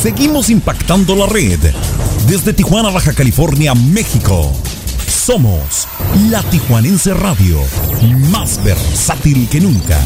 Seguimos impactando la red. Desde Tijuana, Baja California, México. Somos la Tijuanense Radio, más versátil que nunca.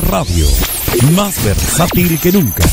Radio, más versátil que nunca.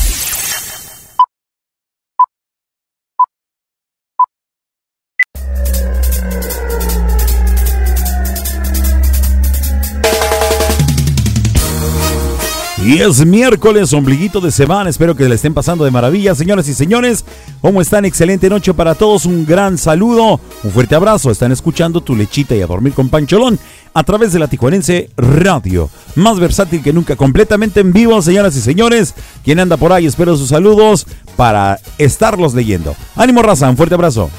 Y es miércoles, ombliguito de semana. Espero que le estén pasando de maravilla, señoras y señores. ¿Cómo están? Excelente noche para todos. Un gran saludo, un fuerte abrazo. Están escuchando tu lechita y a dormir con Pancholón a través de la Tijuanense Radio. Más versátil que nunca, completamente en vivo, señoras y señores. Quien anda por ahí, espero sus saludos para estarlos leyendo. Ánimo, raza, un fuerte abrazo.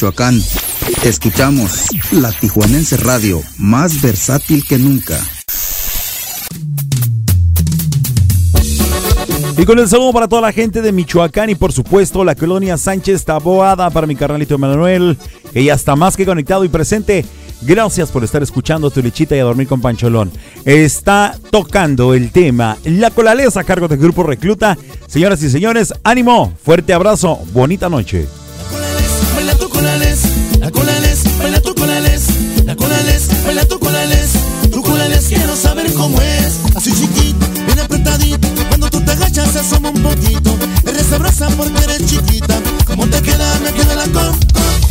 Michoacán. Escuchamos la Tijuanense Radio, más versátil que nunca. Y con el saludo para toda la gente de Michoacán y por supuesto la colonia Sánchez Taboada para mi carnalito Manuel, que ya está más que conectado y presente. Gracias por estar escuchando tu lechita y a dormir con Pancholón. Está tocando el tema La Colalesa a cargo del Grupo Recluta. Señoras y señores, ánimo, fuerte abrazo, bonita noche. Porque eres chiquita, ¿cómo te queda metido la con?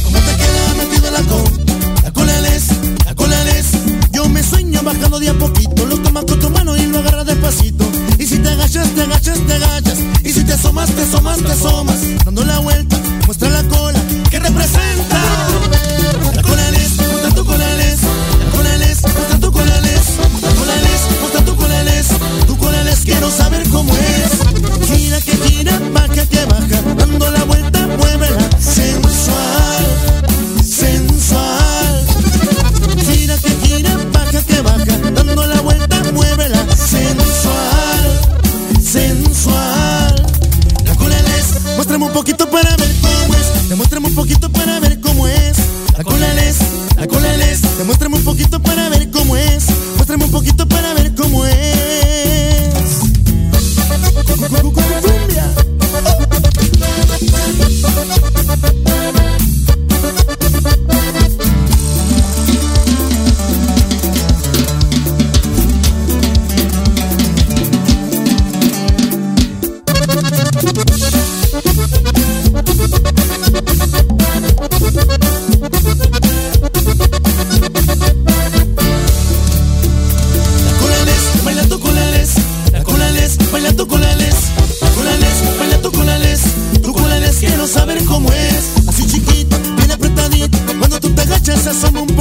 ¿Cómo te queda metido la con? La colales, la colales, yo me sueño bajando de a poquito, lo tomas con tu mano y lo agarras despacito, y si te agachas, te agachas, te agachas, y si te asomas, te asomas, te asomas, dando la vuelta, muestra la cola, que representa. La colales, muestra tu colales, la colales, muestra tu colales, la colales, muestra tu colales, tu colales, quiero saber cómo es.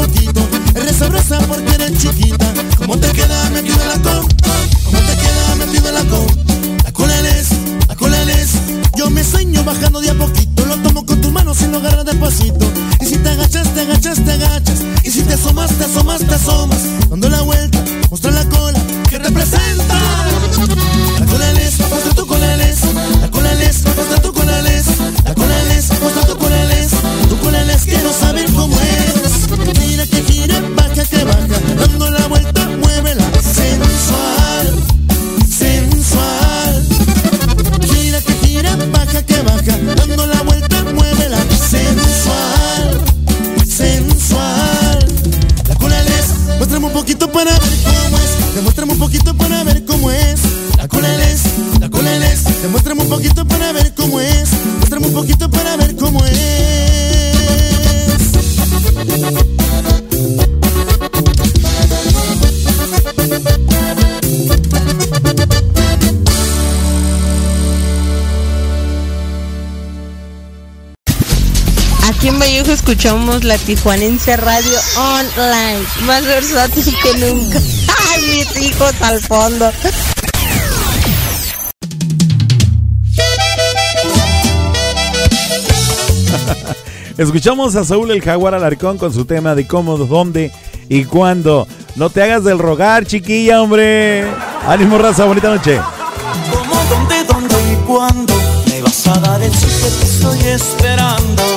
Poquito, eres sabrosa porque eres chiquita, ¿cómo te queda metido en la con? ¿Cómo te queda metido en la con? La la yo me sueño bajando de a poquito, lo tomo con tu mano sin lo agarras despacito, y si te agachas, te agachas, te agachas, y si te asomas, te asomas, te asomas, escuchamos la Tijuanense Radio Online, más versátil que nunca. ¡Ay, mis hijos al fondo! Escuchamos a Saúl el Jaguar Alarcón con su tema de cómo, dónde y cuándo. No te hagas del rogar, chiquilla, hombre. Ánimo, raza, bonita noche. ¿Cómo, dónde, dónde y cuándo me vas a dar el sí que estoy esperando?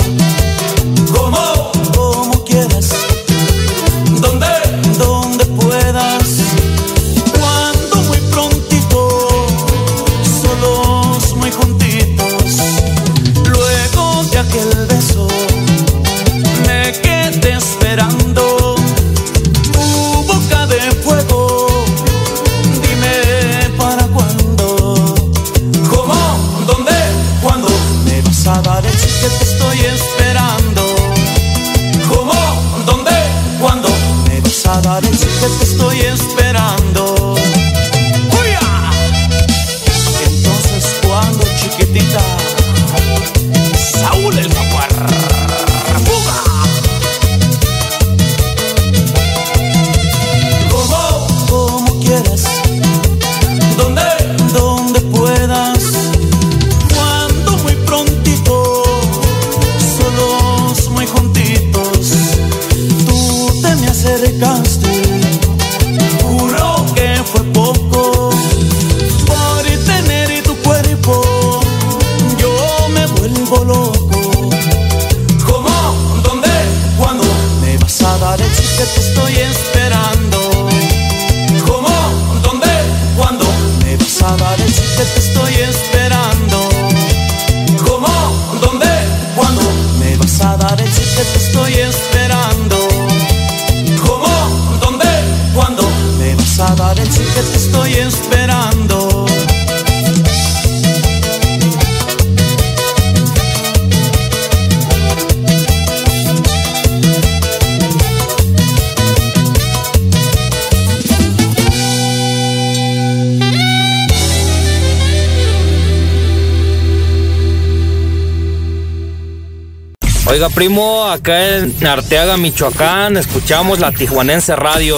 Oiga, primo, acá en Arteaga, Michoacán, escuchamos la Tijuanense Radio,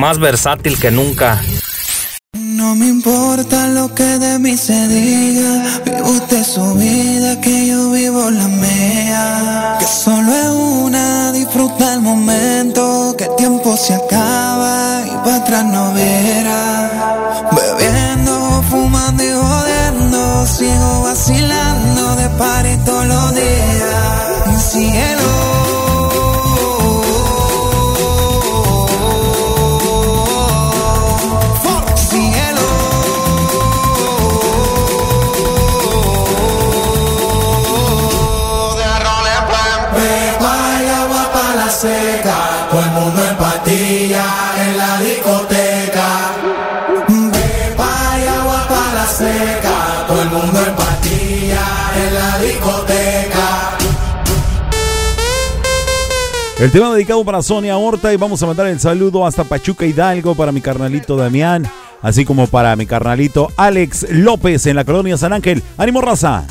más versátil que nunca. No me importa lo que de mí se diga, vive usted su vida, que yo vivo la mía. Que solo es una, disfruta el momento, que el tiempo se acaba y para atrás no verá. Bebiendo, fumando y jodiendo, sigo vacilando de party en la discoteca. Y agua para la seca, todo el mundo en en la discoteca. El tema dedicado para Sonia Horta y vamos a mandar el saludo hasta Pachuca Hidalgo para mi carnalito Damián, así como para mi carnalito Alex López en la colonia San Ángel. ¡Ánimo, raza!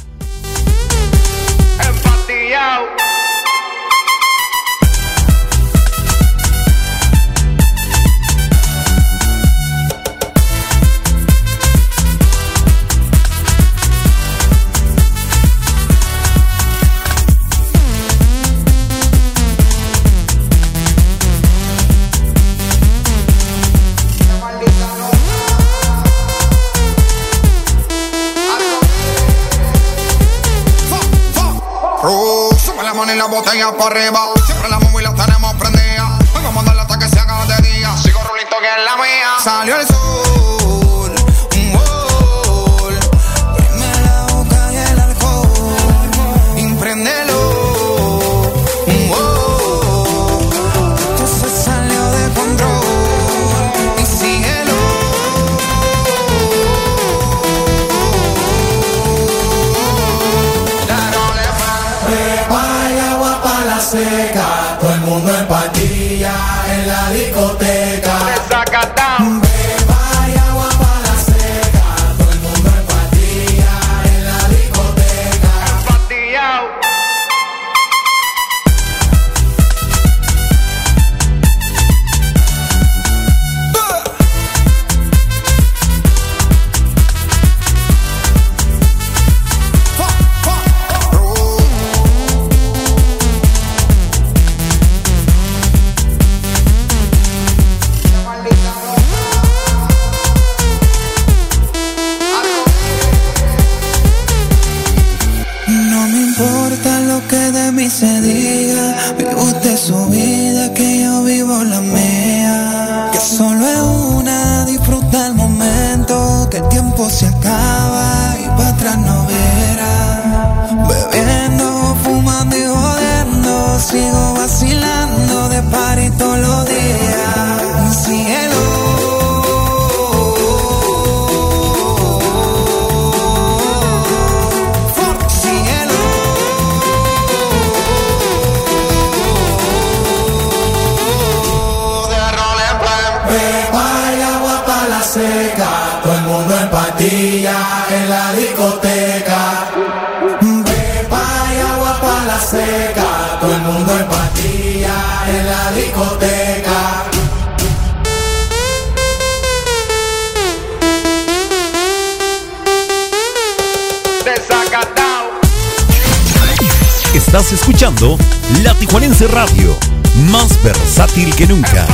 La botella para arriba. Siempre la móvil la tenemos prendida. Vengo a mandarla hasta que se haga de día. Sigo rulito que es la mía. Salió el sol. Radio, más versátil que nunca.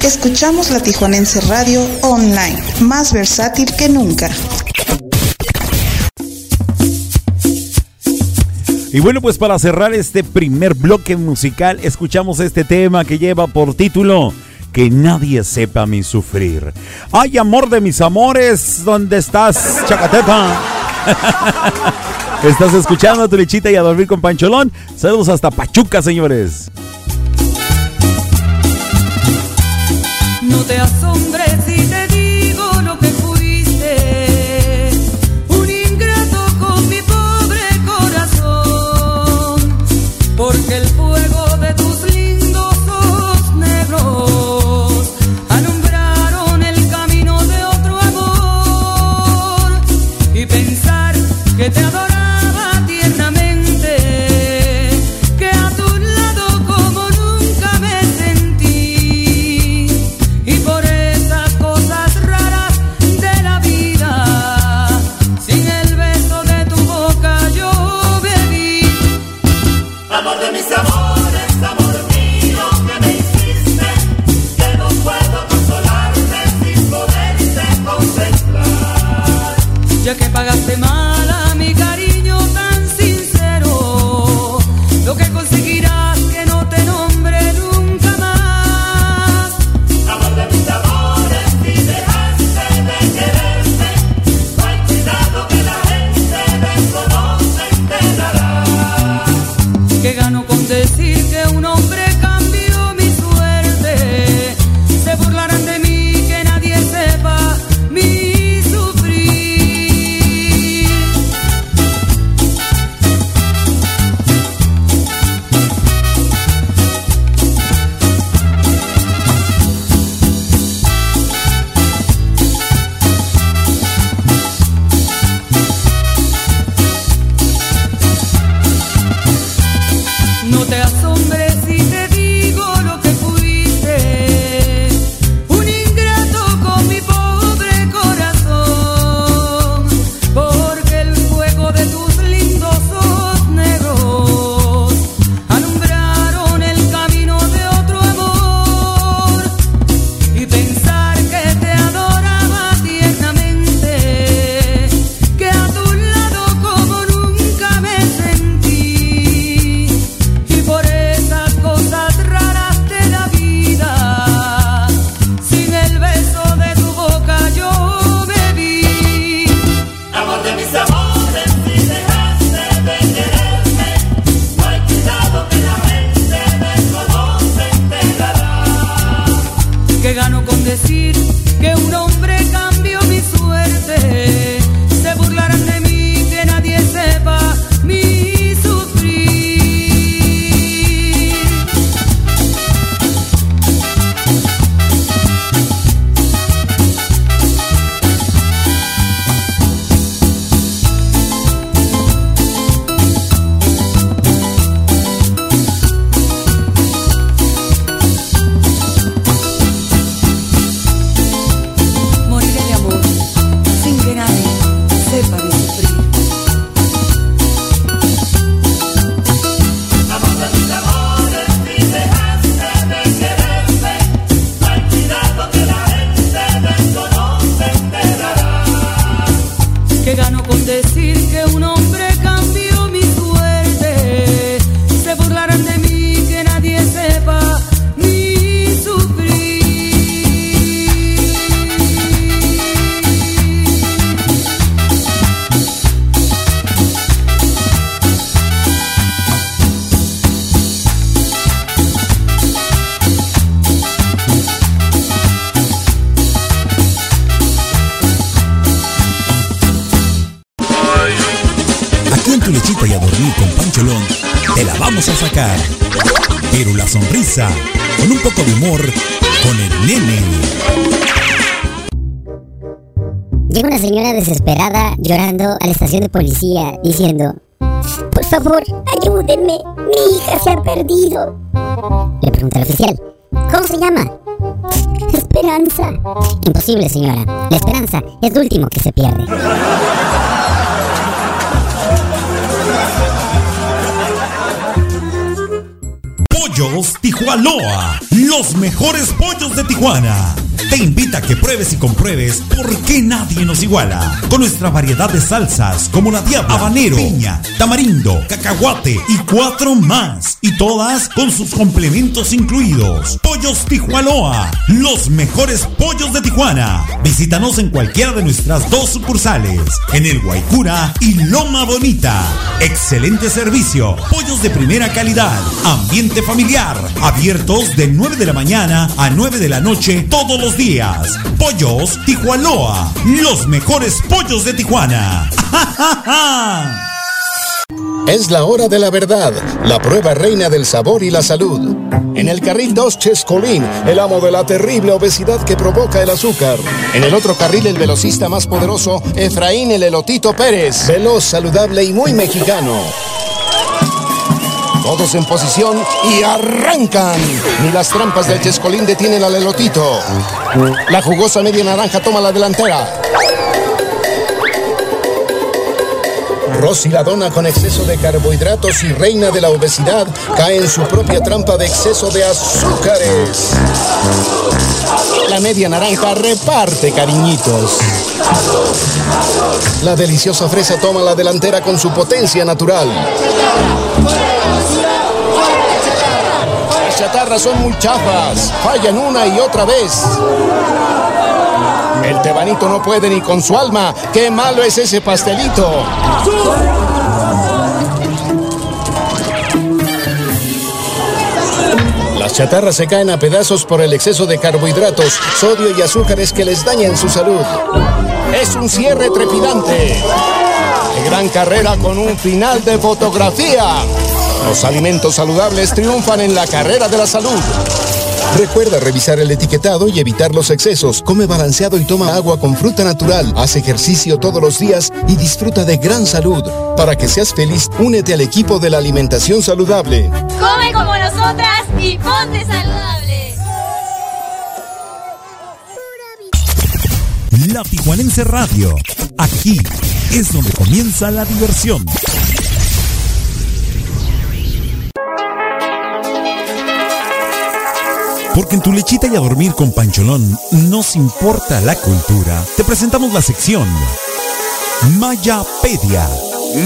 Escuchamos la Tijuanense Radio online, más versátil que nunca. Y bueno, pues para cerrar este primer bloque musical, escuchamos este tema que lleva por título Que nadie sepa mi sufrir. ¡Ay, amor de mis amores! ¿Dónde estás, Chacateta? estás escuchando a tu lechita y a dormir con Pancholón. Saludos hasta Pachuca, señores. te asombres llorando a la estación de policía diciendo, Por favor, ayúdenme, mi hija se ha perdido. Le pregunta el oficial, ¿cómo se llama? Esperanza. Imposible, señora. La esperanza es lo último que se pierde. Pollos Tijuanoa. Los mejores pollos de Tijuana te invita a que pruebes y compruebes por qué nadie nos iguala. Con nuestra variedad de salsas como la diabla, habanero, piña, tamarindo, cacahuate y cuatro más. Y todas con sus complementos incluidos. Pollos Tijualoa, los mejores pollos de Tijuana. Visítanos en cualquiera de nuestras dos sucursales, en el Guaycura y Loma Bonita. Excelente servicio, pollos de primera calidad, ambiente familiar, abiertos de 9 de la mañana a 9 de la noche todos los días. Pollos Tijuanoa, los mejores pollos de Tijuana. Es la hora de la verdad, la prueba reina del sabor y la salud. En el carril 2, Chescolín, el amo de la terrible obesidad que provoca el azúcar. En el otro carril, el velocista más poderoso, Efraín el Elotito Pérez, veloz, saludable y muy mexicano. Todos en posición y arrancan. Ni las trampas del Chescolín detienen al Elotito. La jugosa media naranja toma la delantera. Rosy la dona con exceso de carbohidratos y reina de la obesidad cae en su propia trampa de exceso de azúcares. La media naranja reparte cariñitos. La deliciosa fresa toma la delantera con su potencia natural. Las chatarras son muy fallan una y otra vez. El tebanito no puede ni con su alma. ¡Qué malo es ese pastelito! Las chatarras se caen a pedazos por el exceso de carbohidratos, sodio y azúcares que les dañan su salud. Es un cierre trepidante. De gran carrera con un final de fotografía. Los alimentos saludables triunfan en la carrera de la salud. Recuerda revisar el etiquetado y evitar los excesos. Come balanceado y toma agua con fruta natural. Haz ejercicio todos los días y disfruta de gran salud. Para que seas feliz, únete al equipo de la alimentación saludable. Come como nosotras y ponte saludable. La Tijuanense Radio. Aquí es donde comienza la diversión. Porque en tu lechita y a dormir con Pancholón nos importa la cultura. Te presentamos la sección Mayapedia.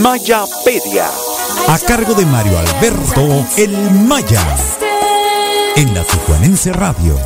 Mayapedia. A cargo de Mario Alberto El Maya. En la Tijuanense Radio.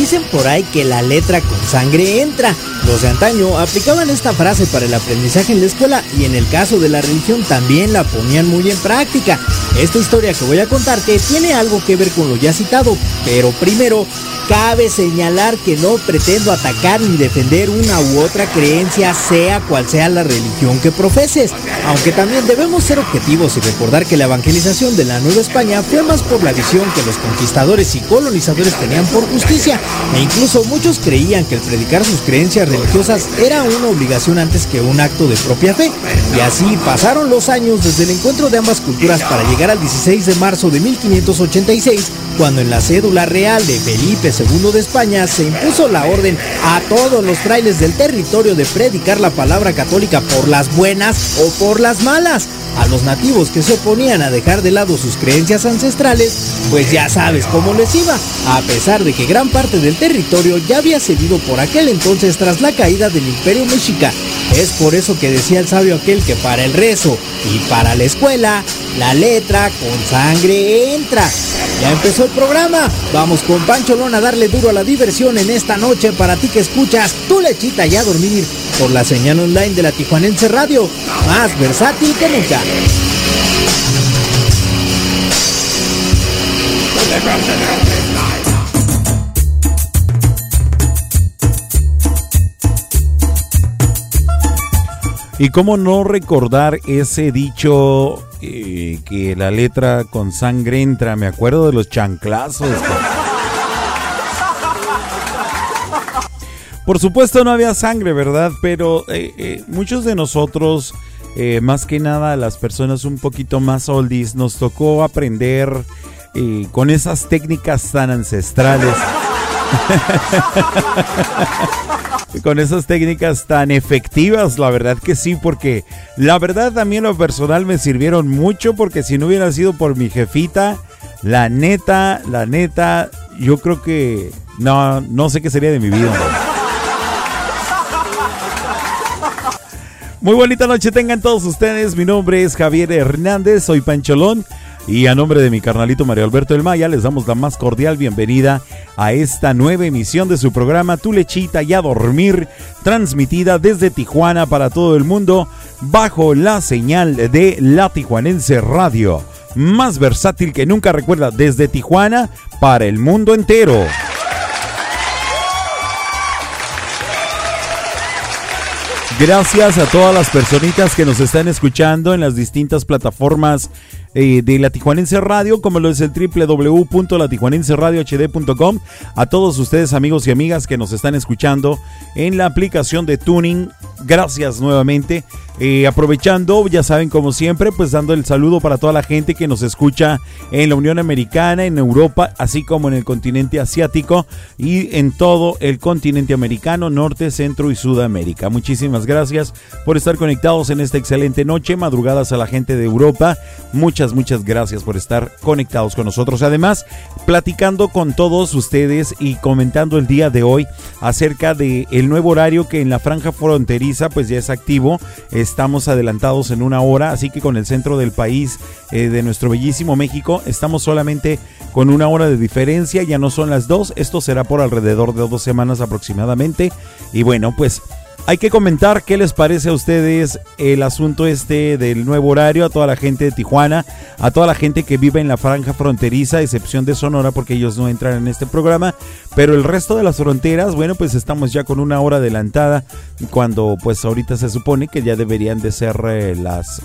Dicen por ahí que la letra con sangre entra. Los de antaño aplicaban esta frase para el aprendizaje en la escuela y en el caso de la religión también la ponían muy en práctica. Esta historia que voy a contarte tiene algo que ver con lo ya citado, pero primero cabe señalar que no pretendo atacar ni defender una u otra creencia, sea cual sea la religión que profeses, aunque también debemos ser objetivos y recordar que la evangelización de la Nueva España fue más por la visión que los conquistadores y colonizadores tenían por justicia, e incluso muchos creían que el predicar sus creencias religiosas era una obligación antes que un acto de propia fe, y así pasaron los años desde el encuentro de ambas culturas para llegar al 16 de marzo de 1586, cuando en la cédula real de Felipe II de España se impuso la orden a todos los frailes del territorio de predicar la palabra católica por las buenas o por las malas. A los nativos que se oponían a dejar de lado sus creencias ancestrales, pues ya sabes cómo les iba, a pesar de que gran parte del territorio ya había cedido por aquel entonces tras la caída del imperio mexica. Es por eso que decía el sabio aquel que para el rezo y para la escuela, la letra con sangre entra. Ya empezó el programa. Vamos con Pancho Lona a darle duro a la diversión en esta noche para ti que escuchas tu lechita y a dormir por la señal online de la Tijuanense Radio, más versátil que nunca. Y cómo no recordar ese dicho que la letra con sangre entra. Me acuerdo de los chanclazos. Por supuesto no había sangre, ¿verdad? Pero eh, eh, muchos de nosotros, eh, más que nada las personas un poquito más oldies, nos tocó aprender con esas técnicas tan ancestrales Con esas técnicas tan efectivas, la verdad que sí, porque la verdad también lo personal me sirvieron mucho, porque si no hubiera sido por mi jefita, la neta, la neta, yo creo que no, no sé qué sería de mi vida. Muy bonita noche tengan todos ustedes. Mi nombre es Javier Hernández, soy Pancholón. Y a nombre de mi carnalito Mario Alberto del Maya, les damos la más cordial bienvenida a esta nueva emisión de su programa Tu Lechita y a Dormir, transmitida desde Tijuana para todo el mundo, bajo la señal de La Tijuanense Radio. Más versátil que nunca recuerda, desde Tijuana para el mundo entero. Gracias a todas las personitas que nos están escuchando en las distintas plataformas eh, de la Tijuanense Radio, como lo es el www.latijuanenseradiohd.com. A todos ustedes, amigos y amigas que nos están escuchando en la aplicación de Tuning, gracias nuevamente. Eh, aprovechando, ya saben, como siempre, pues dando el saludo para toda la gente que nos escucha en la Unión Americana, en Europa, así como en el continente asiático y en todo el continente americano, Norte, Centro y Sudamérica. Muchísimas gracias por estar conectados en esta excelente noche, madrugadas a la gente de Europa. Muchas, muchas gracias por estar conectados con nosotros. Además, platicando con todos ustedes y comentando el día de hoy acerca de el nuevo horario que en la franja fronteriza pues ya es activo. Estamos adelantados en una hora, así que con el centro del país eh, de nuestro bellísimo México estamos solamente con una hora de diferencia, ya no son las dos, esto será por alrededor de dos semanas aproximadamente. Y bueno, pues hay que comentar qué les parece a ustedes el asunto este del nuevo horario, a toda la gente de Tijuana, a toda la gente que vive en la franja fronteriza, excepción de Sonora porque ellos no entran en este programa, pero el resto de las fronteras, bueno, pues estamos ya con una hora adelantada cuando pues ahorita se supone que ya deberían de ser eh, las,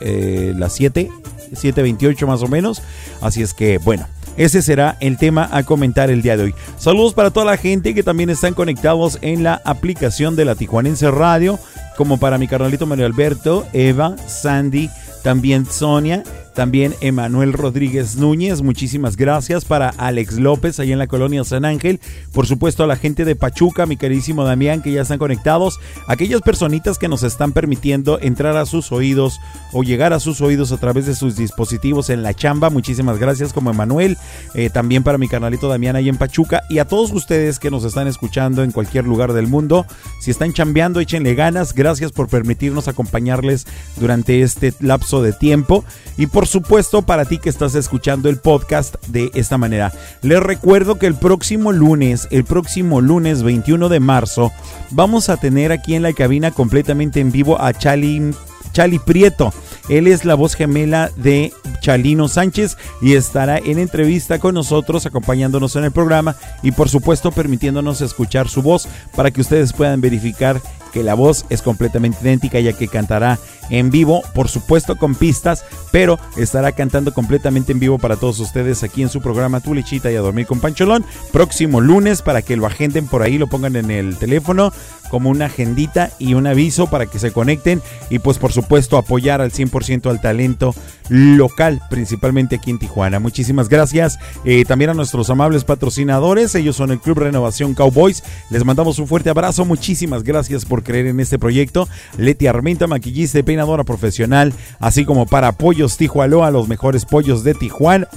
eh, las 7, 7.28 más o menos, así es que bueno. Ese será el tema a comentar el día de hoy. Saludos para toda la gente que también están conectados en la aplicación de la Tijuanense Radio, como para mi carnalito Mario Alberto, Eva, Sandy, también Sonia, también Emanuel Rodríguez Núñez, muchísimas gracias para Alex López ahí en la colonia San Ángel, por supuesto a la gente de Pachuca, mi queridísimo Damián que ya están conectados, aquellas personitas que nos están permitiendo entrar a sus oídos o llegar a sus oídos a través de sus dispositivos en la chamba, muchísimas gracias como Emanuel, eh, también para mi canalito Damián ahí en Pachuca. Y a todos ustedes que nos están escuchando en cualquier lugar del mundo, si están chambeando échenle ganas, gracias por permitirnos acompañarles durante este lapso de tiempo. Y por supuesto para ti que estás escuchando el podcast de esta manera. Les recuerdo que el próximo lunes, el próximo lunes 21 de marzo, vamos a tener aquí en la cabina completamente en vivo a Chali, Chali Prieto. Él es la voz gemela de Chalino Sánchez y estará en entrevista con nosotros, acompañándonos en el programa y por supuesto permitiéndonos escuchar su voz para que ustedes puedan verificar que la voz es completamente idéntica ya que cantará en vivo, por supuesto con pistas, pero estará cantando completamente en vivo para todos ustedes aquí en su programa Tu Lechita y a Dormir con Pancholón, próximo lunes para que lo agenden por ahí, lo pongan en el teléfono como una agendita y un aviso para que se conecten y pues por supuesto apoyar al 100% al talento local, principalmente aquí en Tijuana. Muchísimas gracias eh, también a nuestros amables patrocinadores, ellos son el Club Renovación Cowboys, les mandamos un fuerte abrazo, muchísimas gracias por creer en este proyecto, Leti Armenta, maquillista y profesional, así como para Pollos Tijualoa, los mejores pollos de Tijuana,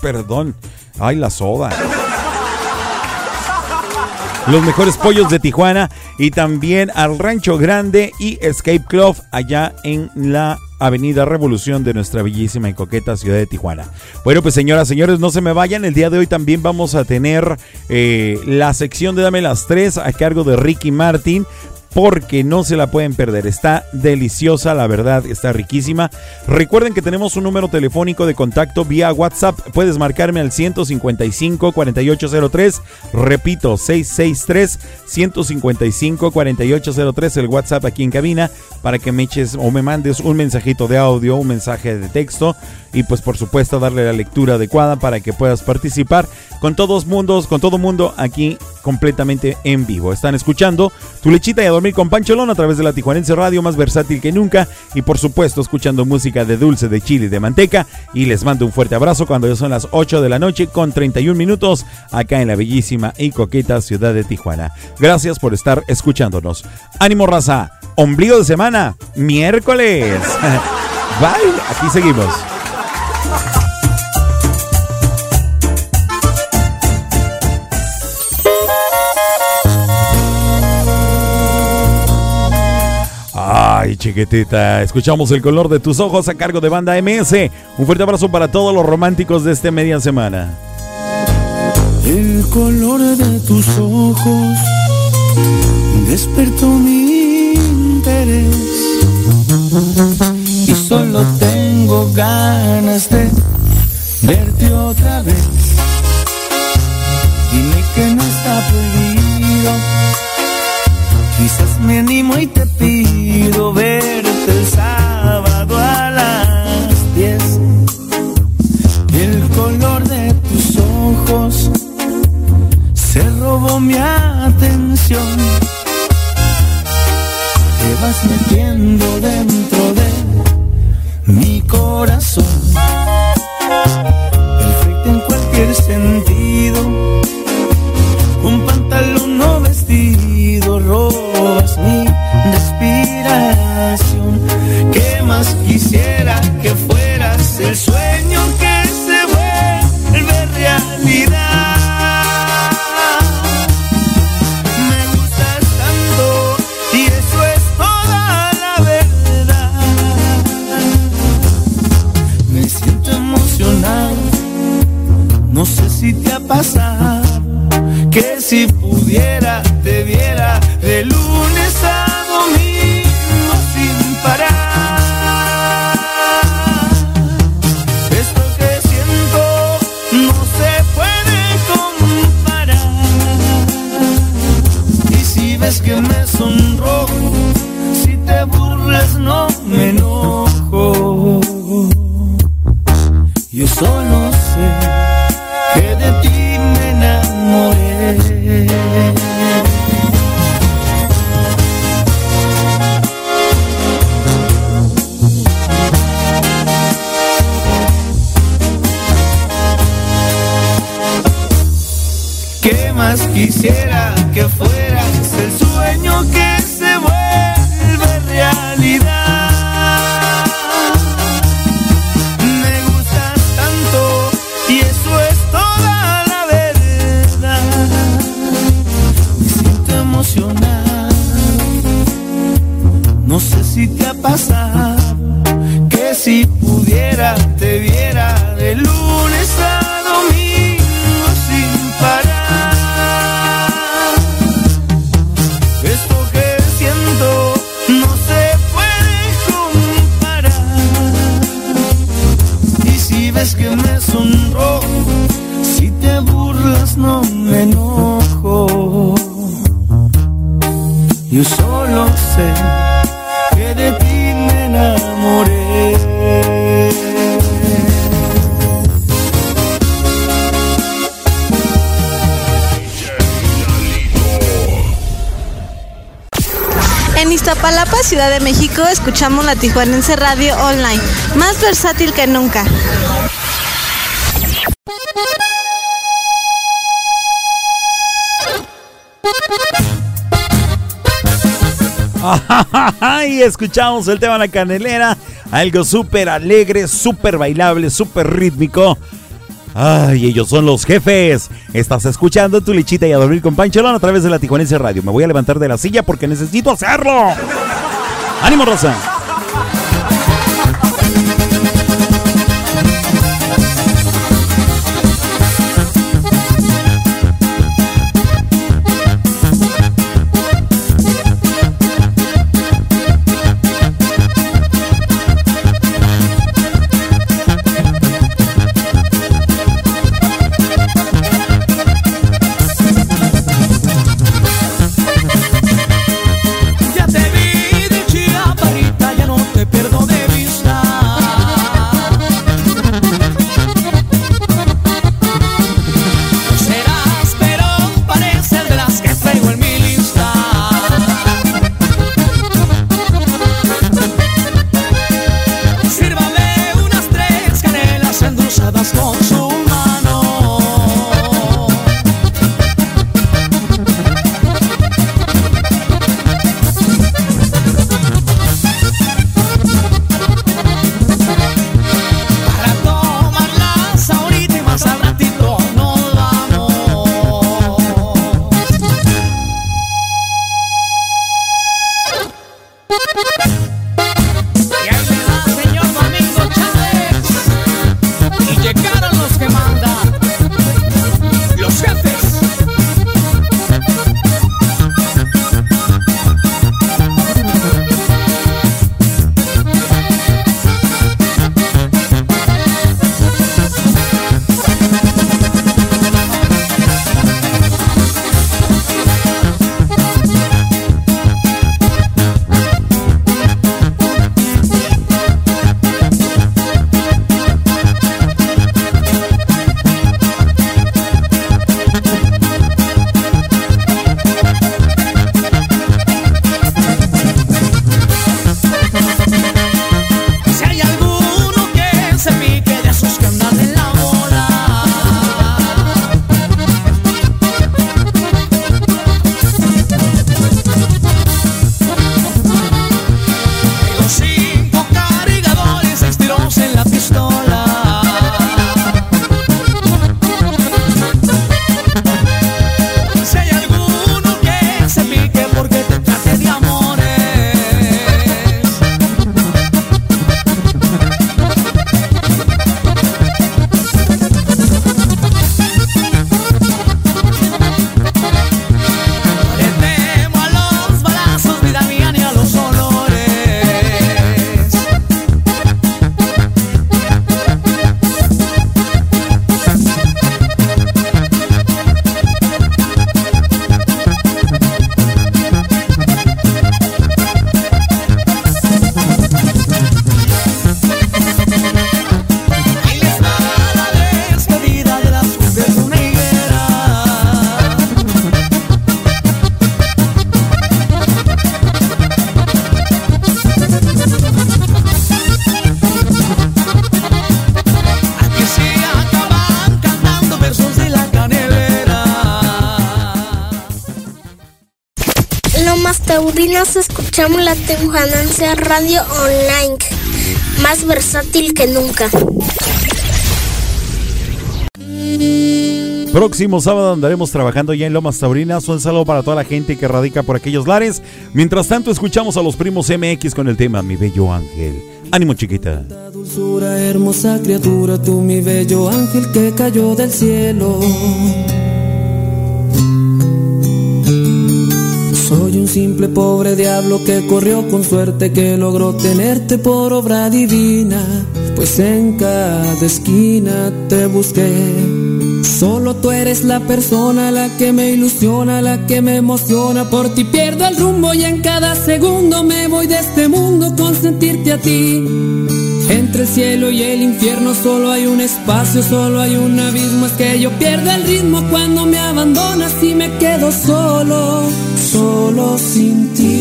perdón, ay la soda los mejores pollos de Tijuana y también al Rancho Grande y Escape Club allá en la Avenida Revolución de nuestra bellísima y coqueta ciudad de Tijuana. Bueno, pues señoras, señores, no se me vayan. El día de hoy también vamos a tener eh, la sección de Dame las Tres a cargo de Ricky Martin porque no se la pueden perder. Está deliciosa, la verdad, está riquísima. Recuerden que tenemos un número telefónico de contacto vía WhatsApp. Puedes marcarme al 155 4803. Repito, 663 155 4803 el WhatsApp aquí en cabina para que me eches o me mandes un mensajito de audio, un mensaje de texto y pues por supuesto darle la lectura adecuada para que puedas participar con todos mundos, con todo mundo aquí completamente en vivo. Están escuchando Tu Lechita y a Dormir con Pancholón a través de la Tijuanense Radio, más versátil que nunca. Y por supuesto, escuchando música de dulce, de chile y de manteca. Y les mando un fuerte abrazo cuando ya son las 8 de la noche con 31 minutos acá en la bellísima y coqueta ciudad de Tijuana. Gracias por estar escuchándonos. Ánimo raza, ombligo de semana, miércoles. Bye, aquí seguimos. Ay, chiquitita, escuchamos el color de tus ojos a cargo de Banda MS. Un fuerte abrazo para todos los románticos de este media semana. El color de tus ojos despertó mi interés y solo tengo ganas de verte otra vez. Dime que no está prohibido, quizás me animo y te pido verte el sábado a las 10. El color de tus ojos se robó mi atención. Te vas metiendo la Tijuanense Radio Online, más versátil que nunca. Y escuchamos el tema La Canelera, algo súper alegre, súper bailable, súper rítmico. Ay, ellos son los jefes. Estás escuchando tu lechita y a dormir con Pancholón a través de la Tijuanense Radio. Me voy a levantar de la silla porque necesito hacerlo. ¡Ánimo, Rosa! Escuchamos la Temujananza Radio Online, más versátil que nunca. Próximo sábado andaremos trabajando ya en Lomas Taurinas. Un saludo para toda la gente que radica por aquellos lares. Mientras tanto, escuchamos a los primos MX con el tema Mi Bello Ángel. Ánimo, chiquita. Dulzura, hermosa criatura, tú mi bello ángel que cayó del cielo. Simple pobre diablo que corrió con suerte, que logró tenerte por obra divina, pues en cada esquina te busqué. Solo tú eres la persona, la que me ilusiona, la que me emociona. Por ti pierdo el rumbo y en cada segundo me voy de este mundo con sentirte a ti. Entre el cielo y el infierno solo hay un espacio, solo hay un abismo. Es que yo pierdo el ritmo cuando me abandonas y me quedo solo, solo sin ti.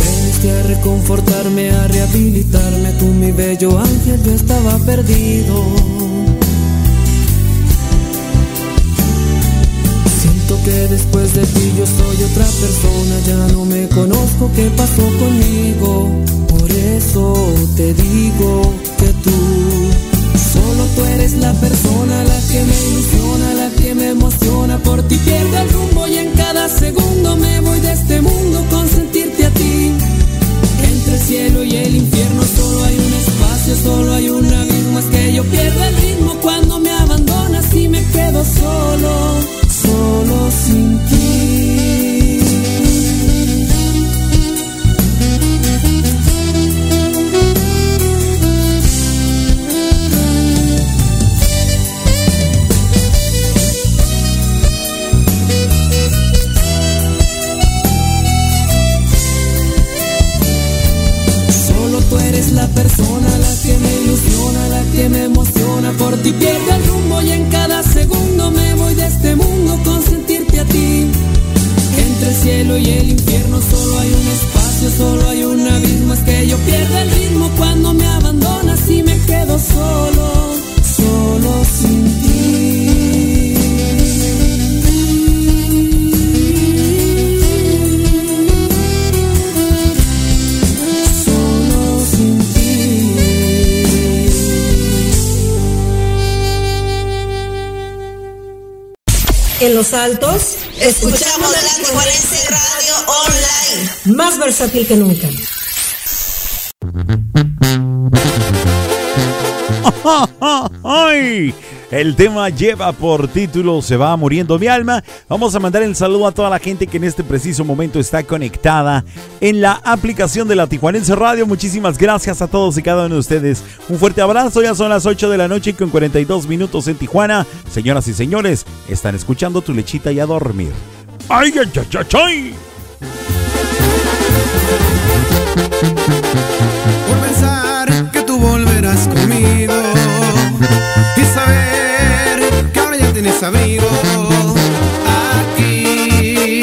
Veniste a reconfortarme, a rehabilitarme, tú mi bello ángel, yo estaba perdido. Que después de ti yo soy otra persona, ya no me conozco qué pasó conmigo. Por eso te digo que tú, solo tú eres la persona, la que me ilusiona, la que me emociona. Por ti pierdo el rumbo y en cada segundo me voy de este mundo con sentirte a ti. Entre el cielo y el infierno solo hay un espacio, solo hay un abismo. Es que yo pierdo el ritmo cuando me abandonas y me quedo solo, altos, escuchamos la Radio Online. Más versátil que nunca. El tema lleva por título Se va muriendo mi alma. Vamos a mandar el saludo a toda la gente que en este preciso momento está conectada en la aplicación de la Tijuanense Radio. Muchísimas gracias a todos y cada uno de ustedes. Un fuerte abrazo. Ya son las 8 de la noche con 42 minutos en Tijuana. Señoras y señores, están escuchando tu lechita y a dormir. ¡Ay, ay, ay, ay! ay! Abrigo aquí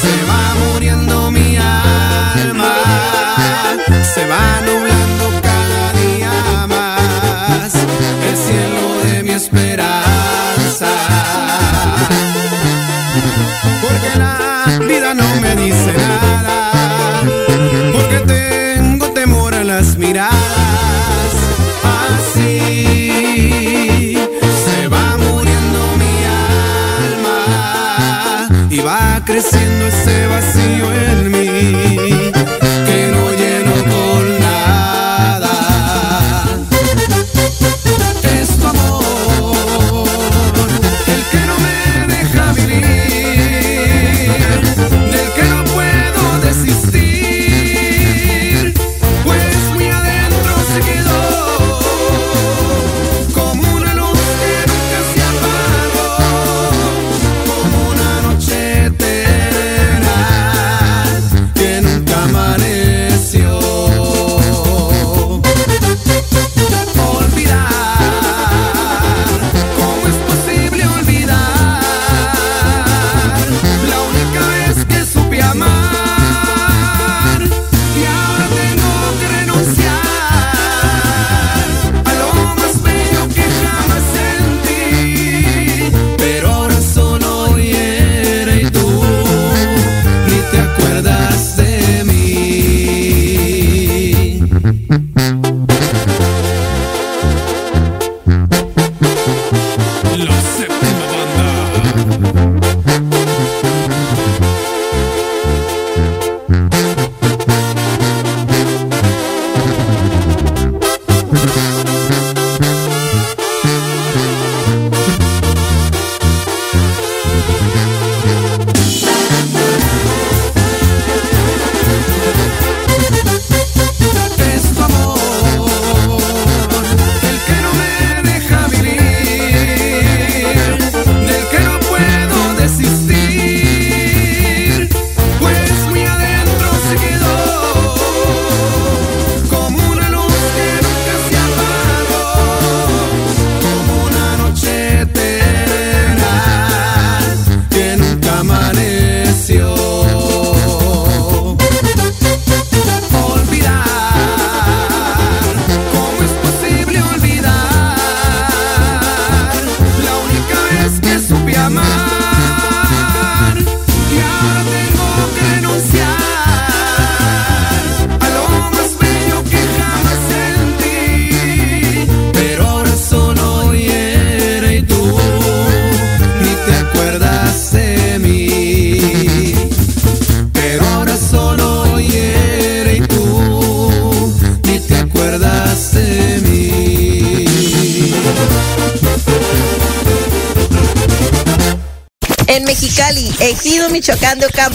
se va muriendo mi alma se va nublando cada día más el cielo de mi esperanza. Porque la vida no me y La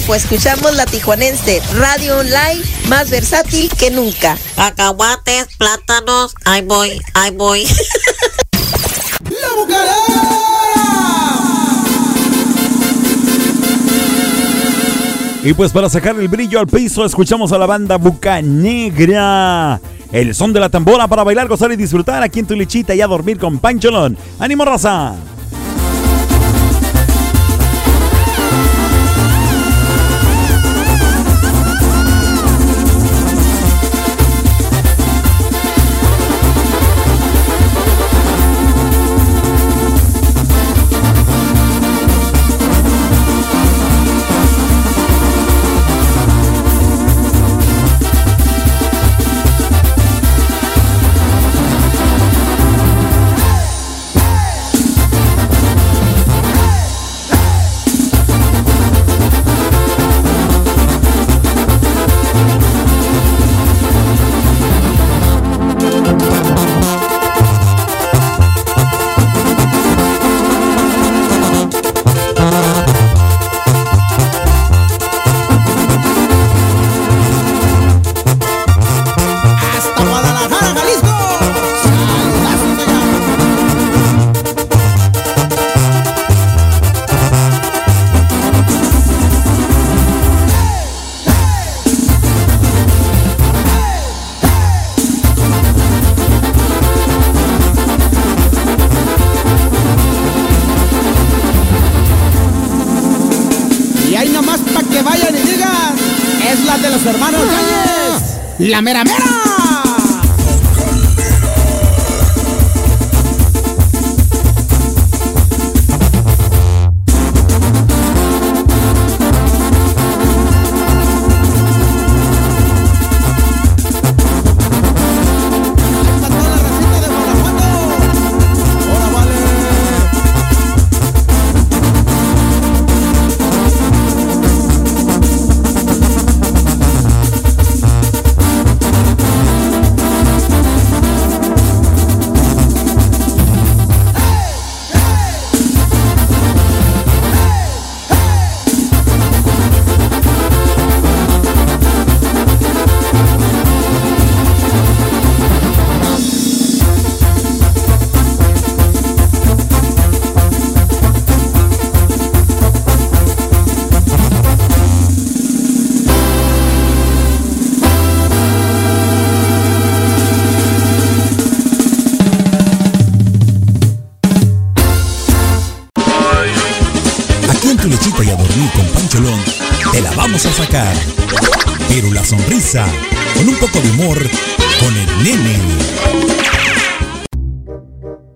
De Ocampo, escuchamos la Tijuanense Radio Online, más versátil que nunca. Cacahuates, plátanos, ahí voy, ahí voy. Y pues para sacar el brillo al piso, escuchamos a la banda Buca Negra. El son de la tambora para bailar, gozar y disfrutar aquí en tu lechita y a dormir con Pancholón. ¡Ánimo, raza! Mera mera. Con el nene.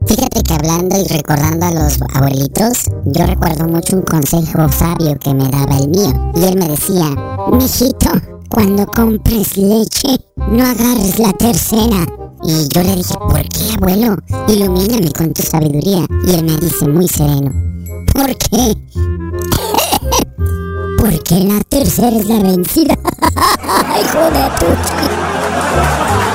Fíjate que hablando y recordando a los abuelitos, yo recuerdo mucho un consejo sabio que me daba el mío. Y él me decía, mijito, cuando compres leche, no agarres la tercera. Y yo le dije, ¿por qué, abuelo? Ilumíname con tu sabiduría. Y él me dice muy sereno, ¿por qué? Porque la tercera es la vencida. Hijo de Thank you.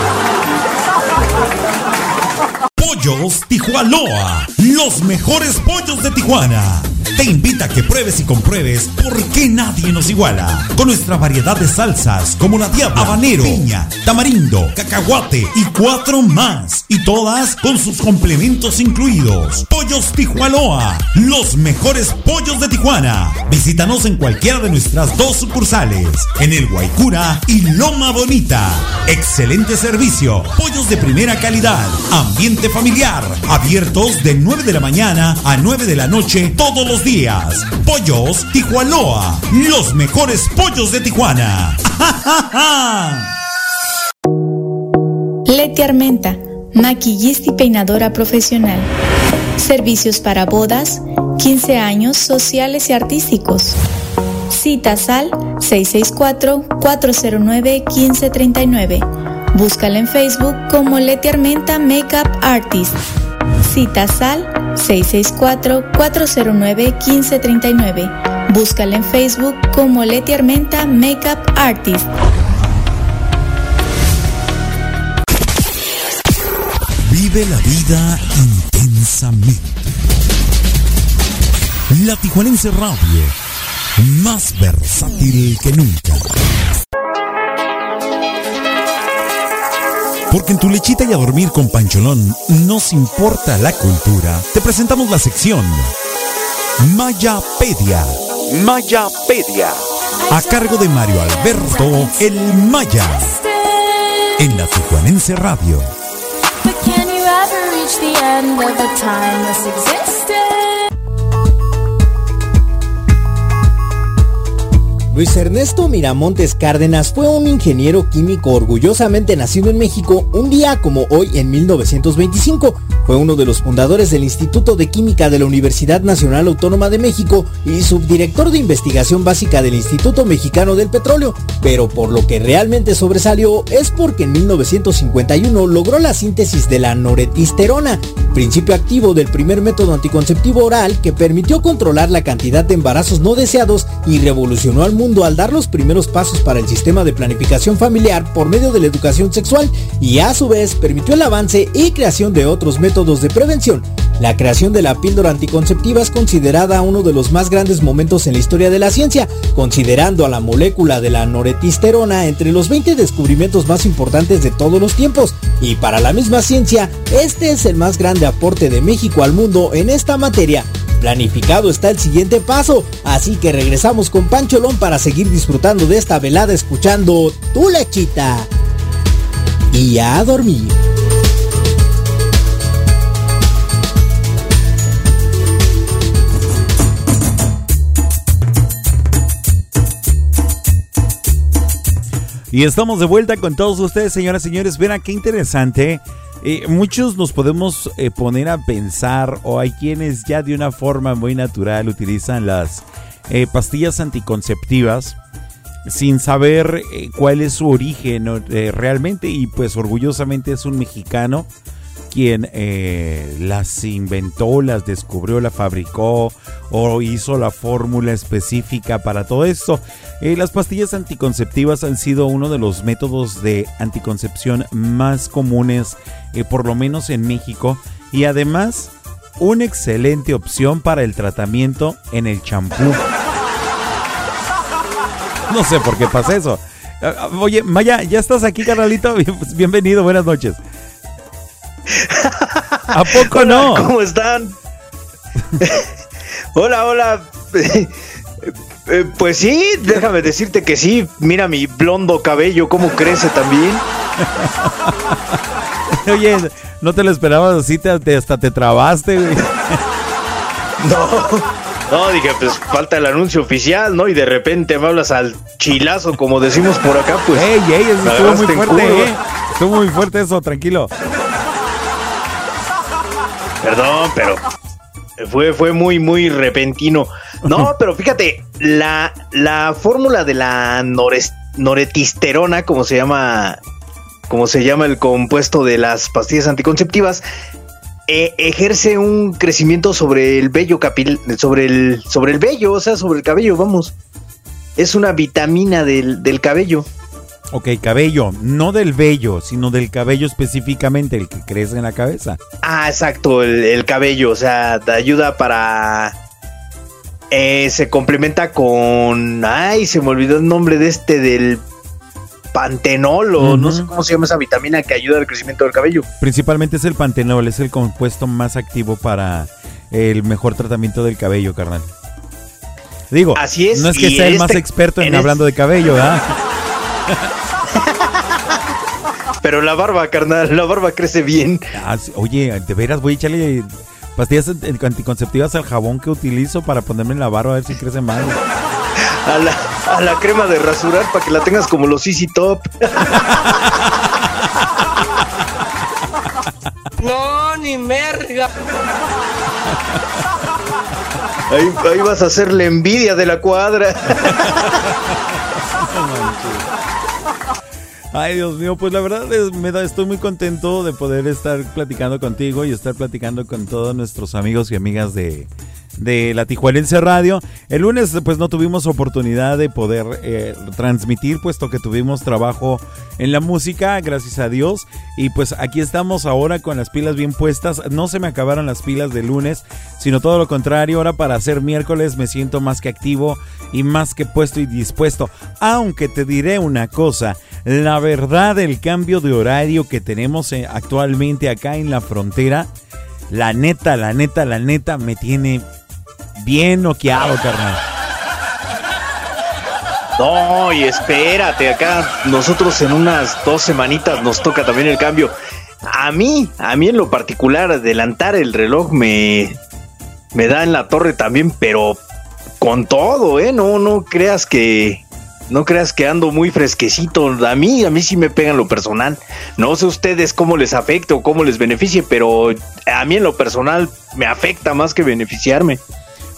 Pollos Tijuanoa, los mejores pollos de Tijuana. Te invita a que pruebes y compruebes por qué nadie nos iguala. Con nuestra variedad de salsas como la diabla, habanero, piña, tamarindo, cacahuate y cuatro más. Y todas con sus complementos incluidos. Pollos Tijuanoa, los mejores pollos de Tijuana. Visítanos en cualquiera de nuestras dos sucursales, en el Guaycura y Loma Bonita. Excelente servicio, pollos de primera calidad, ambiente familiar, abiertos de 9 de la mañana a 9 de la noche todos los días. Pollos Tijuanoa, los mejores pollos de Tijuana. Leti Armenta, maquillista y peinadora profesional. Servicios para bodas, 15 años sociales y artísticos. Citas al 664-409-1539. Búscala en Facebook como Leti Armenta Makeup Artist. Citas al 664-409-1539. Búscala en Facebook como Leti Armenta Makeup Artist. Vive la vida intensamente. La Tijuanense Radio, más versátil que nunca. Porque en tu lechita y a dormir con Pancholón nos importa la cultura. Te presentamos la sección Mayapedia. Mayapedia. A cargo de Mario Alberto El Maya. En la Tijuanense Radio. But can you ever reach the end of a timeless existence? Luis Ernesto Miramontes Cárdenas fue un ingeniero químico orgullosamente nacido en México un día como hoy en 1925. Fue uno de los fundadores del Instituto de Química de la Universidad Nacional Autónoma de México y subdirector de investigación básica del Instituto Mexicano del Petróleo. Pero por lo que realmente sobresalió es porque en 1951 logró la síntesis de la noretisterona, principio activo del primer método anticonceptivo oral que permitió controlar la cantidad de embarazos no deseados y revolucionó al mundo al dar los primeros pasos para el sistema de planificación familiar por medio de la educación sexual y a su vez permitió el avance y creación de otros métodos de prevención. La creación de la píldora anticonceptiva es considerada uno de los más grandes momentos en la historia de la ciencia, considerando a la molécula de la noretisterona entre los 20 descubrimientos más importantes de todos los tiempos. Y para la misma ciencia, este es el más grande aporte de México al mundo en esta materia. Planificado está el siguiente paso, así que regresamos con Pancholón para seguir disfrutando de esta velada escuchando Tu Lechita. Y a dormir. Y estamos de vuelta con todos ustedes, señoras y señores. Verá qué interesante. Eh, muchos nos podemos eh, poner a pensar, o hay quienes ya de una forma muy natural utilizan las eh, pastillas anticonceptivas sin saber eh, cuál es su origen realmente. Y pues orgullosamente es un mexicano quien eh, las inventó, las descubrió, la fabricó o hizo la fórmula específica para todo esto. Eh, las pastillas anticonceptivas han sido uno de los métodos de anticoncepción más comunes, eh, por lo menos en México, y además una excelente opción para el tratamiento en el champú. No sé por qué pasa eso. Ah, Oye, Maya, ¿ya estás aquí, carnalito? Bien- Bienvenido, buenas noches. ¿A poco no? ¿Cómo están? hola, hola. Eh, Pues sí, déjame decirte que sí. Mira mi blondo cabello, cómo crece también. Oye, no te lo esperabas así, te, te- hasta te trabaste, güey. No, no, dije, pues falta el anuncio oficial, ¿no? Y de repente me hablas al chilazo, como decimos por acá, pues. Ey, ey, eso estuvo muy fuerte, eh. Estuvo muy fuerte eso, tranquilo. Perdón, pero fue, fue muy, muy repentino. No, pero fíjate, la, la fórmula de la nores- noretisterona, como se llama, como se llama el compuesto de las pastillas anticonceptivas, eh, ejerce un crecimiento sobre el vello capil, sobre el, sobre el vello, o sea, sobre el cabello, vamos. Es una vitamina del, del cabello. Ok, cabello, no del vello, sino del cabello específicamente, el que crece en la cabeza. Ah, exacto, el, el cabello, o sea, te ayuda para... eh, se complementa con... Ay, se me olvidó el nombre de este del pantenol o no sé cómo se llama esa vitamina que ayuda al crecimiento del cabello. Principalmente es el pantenol, es el compuesto más activo para el mejor tratamiento del cabello, carnal. Digo, Así es, no es que sea el más este- experto en, en hablando de cabello, ¿verdad? Pero la barba, carnal, la barba crece bien. Ah, oye, de veras voy a echarle pastillas ant- anticonceptivas al jabón que utilizo para ponerme en la barba a ver si crece más. A la, a la crema de rasurar para que la tengas como los Easy Top. No, ni merga. Ahí, ahí vas a hacer la envidia de la cuadra. Ay, Dios mío, pues la verdad es- me da, estoy muy contento de poder estar platicando contigo y estar platicando con todos nuestros amigos y amigas de, de la Tijuanense Radio. El lunes pues no tuvimos oportunidad de poder eh, transmitir puesto que tuvimos trabajo en la música, gracias a Dios. Y pues aquí estamos ahora con las pilas bien puestas. No se me acabaron las pilas de lunes, sino todo lo contrario. Ahora para hacer miércoles me siento más que activo y más que puesto y dispuesto. Aunque te diré una cosa, la verdad el cambio de horario que tenemos eh, actualmente acá en la frontera, la neta, la neta, la neta me tiene bien noqueado, carnal. No, y espérate, acá nosotros en unas dos semanitas nos toca también el cambio. A mí, a mí en lo particular, adelantar el reloj me, me da en la torre también, pero con todo, ¿eh? No, no creas que, no creas que ando muy fresquecito. A mí, a mí sí me pega en lo personal. No sé ustedes cómo les afecte o cómo les beneficie, pero a mí en lo personal me afecta más que beneficiarme.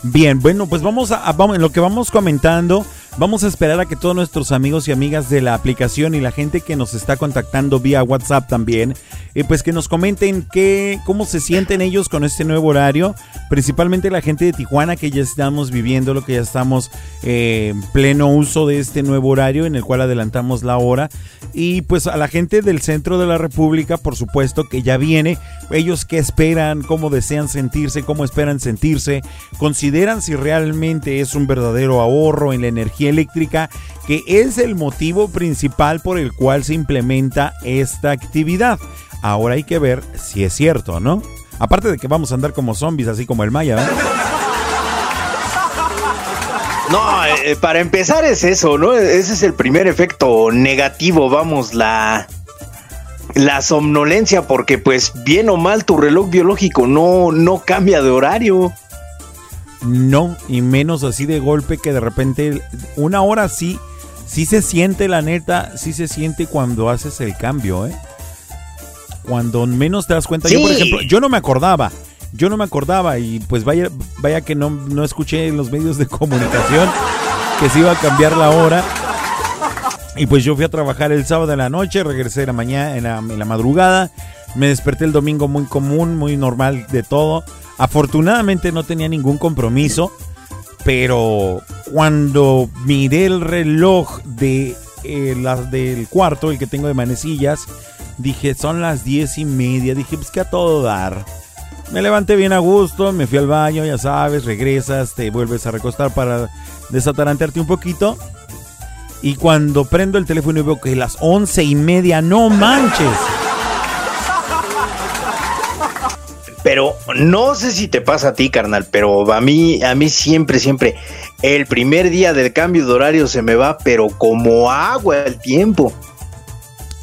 Bien, bueno, pues vamos a, vamos, en lo que vamos comentando, vamos a esperar a que todos nuestros amigos y amigas de la aplicación y la gente que nos está contactando vía WhatsApp también, eh, pues que nos comenten qué, cómo se sienten ellos con este nuevo horario, principalmente la gente de Tijuana que ya estamos viviendo, lo que ya estamos eh, en pleno uso de este nuevo horario en el cual adelantamos la hora. Y pues a la gente del centro de la República, por supuesto que ya viene, ellos qué esperan, cómo desean sentirse, cómo esperan sentirse, consideran si realmente es un verdadero ahorro en la energía eléctrica, que es el motivo principal por el cual se implementa esta actividad. Ahora hay que ver si es cierto, ¿no? Aparte de que vamos a andar como zombies, así como el Maya, ¿verdad? No, eh, para empezar es eso, ¿no? Ese es el primer efecto negativo, vamos, la la somnolencia, porque pues bien o mal tu reloj biológico no, no cambia de horario. No, y menos así de golpe que de repente una hora sí sí se siente, la neta, sí se siente cuando haces el cambio, ¿eh? Cuando menos te das cuenta. Yo, por ejemplo, yo no me acordaba. Yo no me acordaba y pues vaya, vaya que no, no escuché en los medios de comunicación que se iba a cambiar la hora. Y pues yo fui a trabajar el sábado en la noche, regresé en la mañana, en la, en la madrugada. Me desperté el domingo muy común, muy normal de todo. Afortunadamente no tenía ningún compromiso. Pero cuando miré el reloj de, eh, las del cuarto, el que tengo de manecillas, dije, son las diez y media. Dije, pues que a todo dar. Me levanté bien a gusto, me fui al baño, ya sabes, regresas, te vuelves a recostar para desatarantearte un poquito. Y cuando prendo el teléfono y veo que las once y media, no manches. Pero no sé si te pasa a ti, carnal, pero a mí, a mí siempre, siempre, el primer día del cambio de horario se me va, pero como agua el tiempo.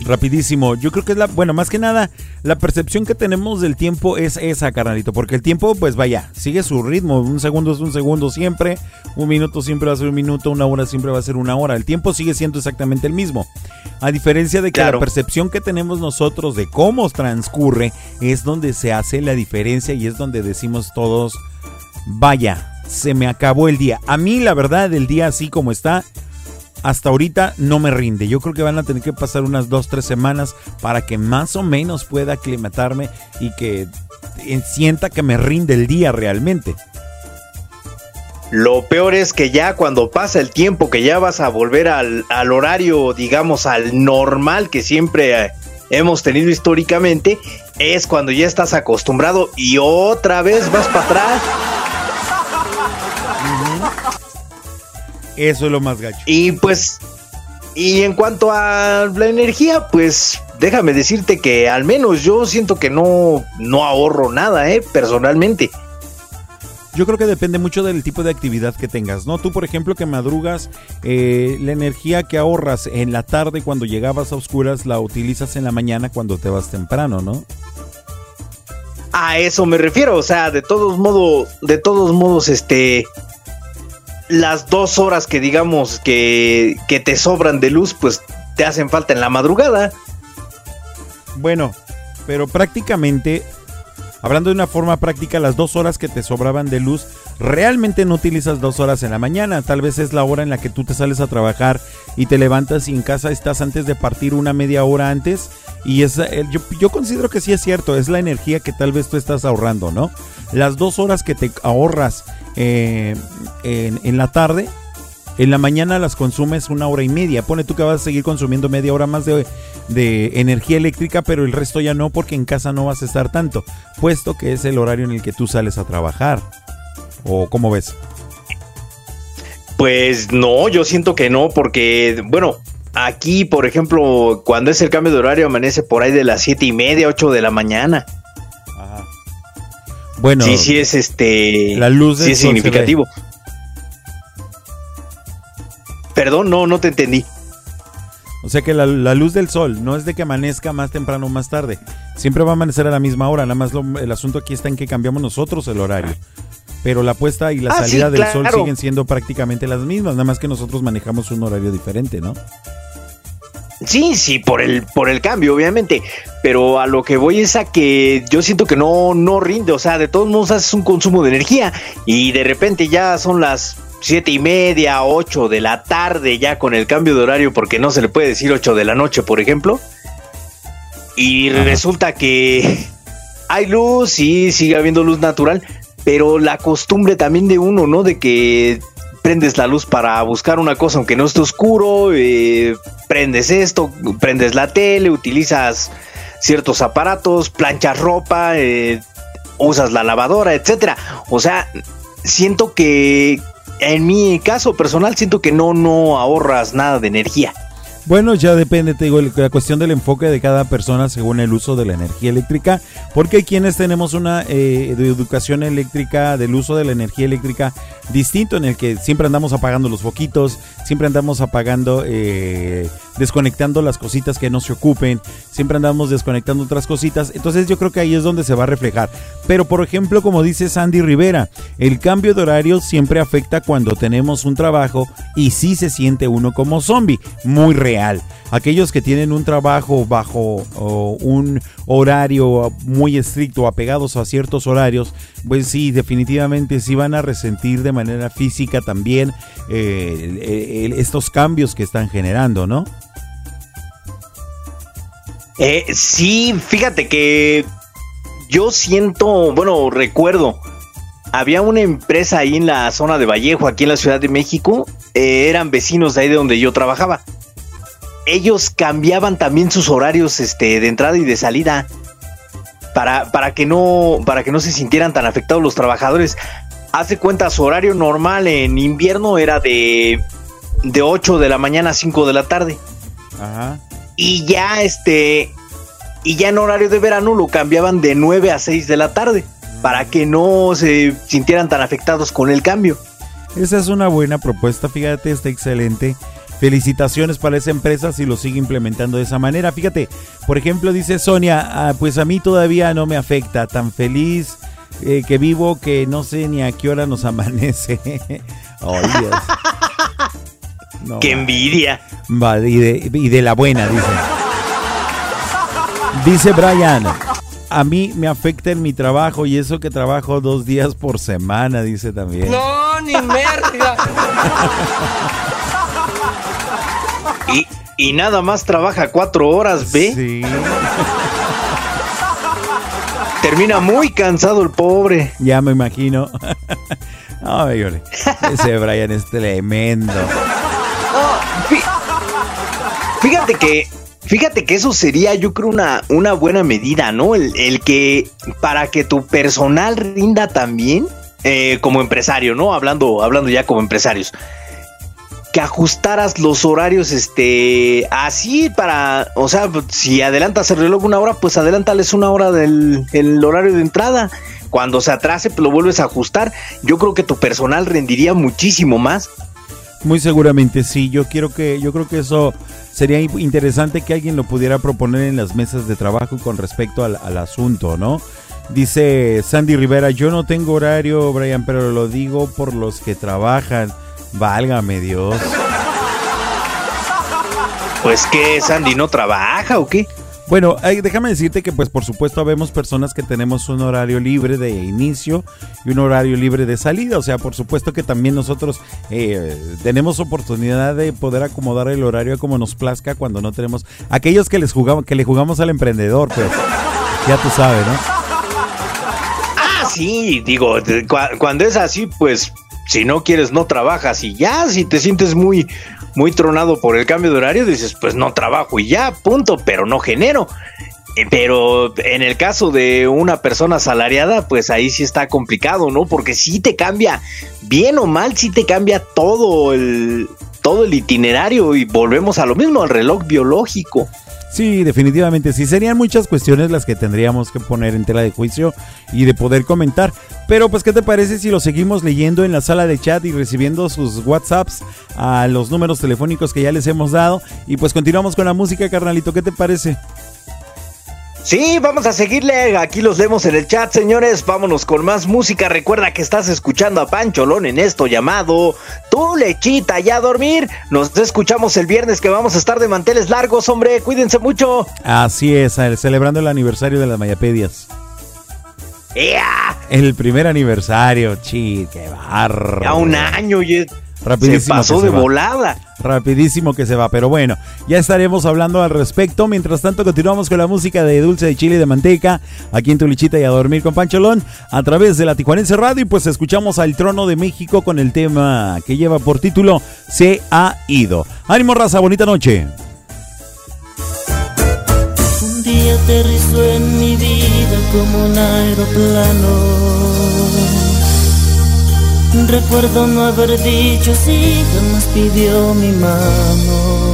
Rapidísimo, yo creo que es la, bueno, más que nada, la percepción que tenemos del tiempo es esa, carnalito, porque el tiempo, pues vaya, sigue su ritmo, un segundo es un segundo siempre, un minuto siempre va a ser un minuto, una hora siempre va a ser una hora, el tiempo sigue siendo exactamente el mismo, a diferencia de que Claro. la percepción que tenemos nosotros de cómo transcurre es donde se hace la diferencia y es donde decimos todos, vaya, se me acabó el día, a mí la verdad el día así como está, hasta ahorita no me rinde. Yo creo que van a tener que pasar unas dos, tres semanas para que más o menos pueda aclimatarme y que eh, sienta que me rinde el día realmente. Lo peor es que ya cuando pasa el tiempo, que ya vas a volver al, al horario, digamos, al normal que siempre eh, hemos tenido históricamente, es cuando ya estás acostumbrado y otra vez vas para atrás. Eso es lo más gacho. Y pues, y en cuanto a la energía, pues déjame decirte que al menos yo siento que no, no ahorro nada, eh, personalmente. Yo creo que depende mucho del tipo de actividad que tengas, ¿no? Tú, por ejemplo, que madrugas, eh, la energía que ahorras en la tarde cuando llegabas a oscuras la utilizas en la mañana cuando te vas temprano, ¿no? A eso me refiero, o sea, de todos modos, de todos modos, este, las dos horas que digamos que, que te sobran de luz, pues te hacen falta en la madrugada. Bueno, pero prácticamente, hablando de una forma práctica, las dos horas que te sobraban de luz, realmente no utilizas dos horas en la mañana. Tal vez es la hora en la que tú te sales a trabajar y te levantas y en casa estás antes de partir una media hora antes. Y es, eh, yo, yo considero que sí es cierto, es la energía que tal vez tú estás ahorrando, ¿no? Las dos horas que te ahorras eh, en, la tarde, en la mañana las consumes una hora y media. Pone tú que vas a seguir consumiendo media hora más de, de energía eléctrica, pero el resto ya no, porque en casa no vas a estar tanto, puesto que es el horario en el que tú sales a trabajar. ¿O cómo ves? Pues no, yo siento que no, porque, bueno, aquí, por ejemplo, cuando es el cambio de horario, amanece por ahí de las siete y media, ocho de la mañana. Bueno, sí, sí es este. la luz sí es significativo. Perdón, no, no te entendí. O sea que la, la luz del sol no es de que amanezca más temprano o más tarde. Siempre va a amanecer a la misma hora. Nada más lo- el asunto aquí está en que cambiamos nosotros el horario. Pero la puesta y la Ah, sí, salida del sol siguen siendo prácticamente las mismas. Nada más que nosotros manejamos un horario diferente, ¿no? Sí, sí, por el, por el cambio, obviamente. Pero a lo que voy es a que yo siento que no, no rinde. O sea, de todos modos haces un consumo de energía. Y de repente ya son las siete y media, ocho de la tarde, ya con el cambio de horario, porque no se le puede decir ocho de la noche, por ejemplo. Y resulta que hay luz, sí, sigue habiendo luz natural, pero la costumbre también de uno, ¿no? De que prendes la luz para buscar una cosa aunque no esté oscuro, eh, prendes esto, prendes la tele, utilizas ciertos aparatos, planchas ropa, eh, usas la lavadora, etcétera. O sea, siento que en mi caso personal siento que no no ahorras nada de energía. Bueno, ya depende, te digo, la cuestión del enfoque de cada persona según el uso de la energía eléctrica, porque hay quienes tenemos una eh, de educación eléctrica, del uso de la energía eléctrica distinto, en el que siempre andamos apagando los foquitos, siempre andamos apagando, eh, desconectando las cositas que no se ocupen, siempre andamos desconectando otras cositas, entonces yo creo que ahí es donde se va a reflejar. Pero por ejemplo, como dice Sandy Rivera, el cambio de horario siempre afecta cuando tenemos un trabajo y sí se siente uno como zombie, muy real. Aquellos que tienen un trabajo bajo un horario muy estricto, apegados a ciertos horarios, pues sí, definitivamente sí van a resentir de manera física también eh, estos cambios que están generando, ¿no? Eh, sí, fíjate que yo siento, bueno, recuerdo, había una empresa ahí en la zona de Vallejo, aquí en la Ciudad de México, eh, eran vecinos de ahí de donde yo trabajaba. Ellos cambiaban también sus horarios este, de entrada y de salida para, para, que no, para que no se sintieran tan afectados los trabajadores. Hace cuenta, su horario normal en invierno era de, de 8 de la mañana a 5 de la tarde Ajá. y ya este y ya en horario de verano lo cambiaban de 9 a 6 de la tarde para que no se sintieran tan afectados con el cambio. Esa es una buena propuesta, fíjate, está excelente. Felicitaciones para esa empresa si lo sigue implementando de esa manera. Fíjate, por ejemplo, dice Sonia, ah, pues a mí todavía no me afecta, tan feliz eh, que vivo que no sé ni a qué hora nos amanece. Ay, Dios. No, ¡Qué envidia! Va, y, de, y de la buena, dice. Dice Brian, a mí me afecta en mi trabajo y eso que trabajo dos días por semana, dice también. No, ni merga. Y, y nada más trabaja cuatro horas, ¿ve? Sí. Termina muy cansado el pobre. Ya me imagino. Ay, ole. Ese Brian es tremendo. Fíjate que, fíjate que eso sería, yo creo, una, una buena medida, ¿no? El, el que para que tu personal rinda también eh, como empresario, ¿no? Hablando, hablando ya como empresarios. Que ajustaras los horarios, este, así para, o sea, si adelantas el reloj una hora, pues adelántales una hora del el horario de entrada. Cuando se atrase, pues lo vuelves a ajustar. Yo creo que tu personal rendiría muchísimo más. Muy seguramente sí. Yo quiero que, yo creo que eso sería in- interesante que alguien lo pudiera proponer en las mesas de trabajo con respecto al, al asunto, ¿no? Dice Sandy Rivera, yo no tengo horario, Brian, pero lo digo por los que trabajan. Válgame Dios. Pues que Sandy no trabaja o qué? Bueno, déjame decirte que pues por supuesto habemos personas que tenemos un horario libre de inicio y un horario libre de salida. O sea, por supuesto que también nosotros eh, tenemos oportunidad de poder acomodar el horario como nos plazca cuando no tenemos aquellos que les jugamos, que le jugamos al emprendedor, pues ya tú sabes, ¿no? Ah, sí, digo, cuando es así, pues si no quieres no trabajas y ya, si te sientes muy muy tronado por el cambio de horario, dices, pues no trabajo y ya, punto, pero no genero. Eh, Pero en el caso de una persona asalariada, pues ahí sí está complicado, ¿no? Porque sí te cambia, bien o mal, sí te cambia todo el todo el itinerario y volvemos a lo mismo, al reloj biológico. Sí, definitivamente sí. Serían muchas cuestiones las que tendríamos que poner en tela de juicio y de poder comentar. Pero pues, ¿qué te parece si lo seguimos leyendo en la sala de chat y recibiendo sus WhatsApps a los números telefónicos que ya les hemos dado? Y pues continuamos con la música, carnalito. ¿Qué te parece? Sí, vamos a seguirle. Aquí los leemos en el chat, señores. Vámonos con más música. Recuerda que estás escuchando a Pancholón en esto llamado Tu lechita ya a dormir. Nos escuchamos el viernes que vamos a estar de manteles largos, hombre. Cuídense mucho. Así es, eh, celebrando el aniversario de las Mayapedias. ¡Ea! El primer aniversario, chi, qué barro. Ya un año y Rapidísimo se pasó que de se va. volada. Rapidísimo que se va, pero bueno, ya estaremos hablando al respecto. Mientras tanto, continuamos con la música de dulce de chile y de manteca, aquí en tu lichita y a dormir con Pancholón, a través de la Tijuanense Radio. Y pues escuchamos al trono de México con el tema que lleva por título Se ha ido. Ánimo, raza, bonita noche. Un día aterrizó en mi vida como un aeroplano. Recuerdo no haber dicho sí, jamás pidió mi mano.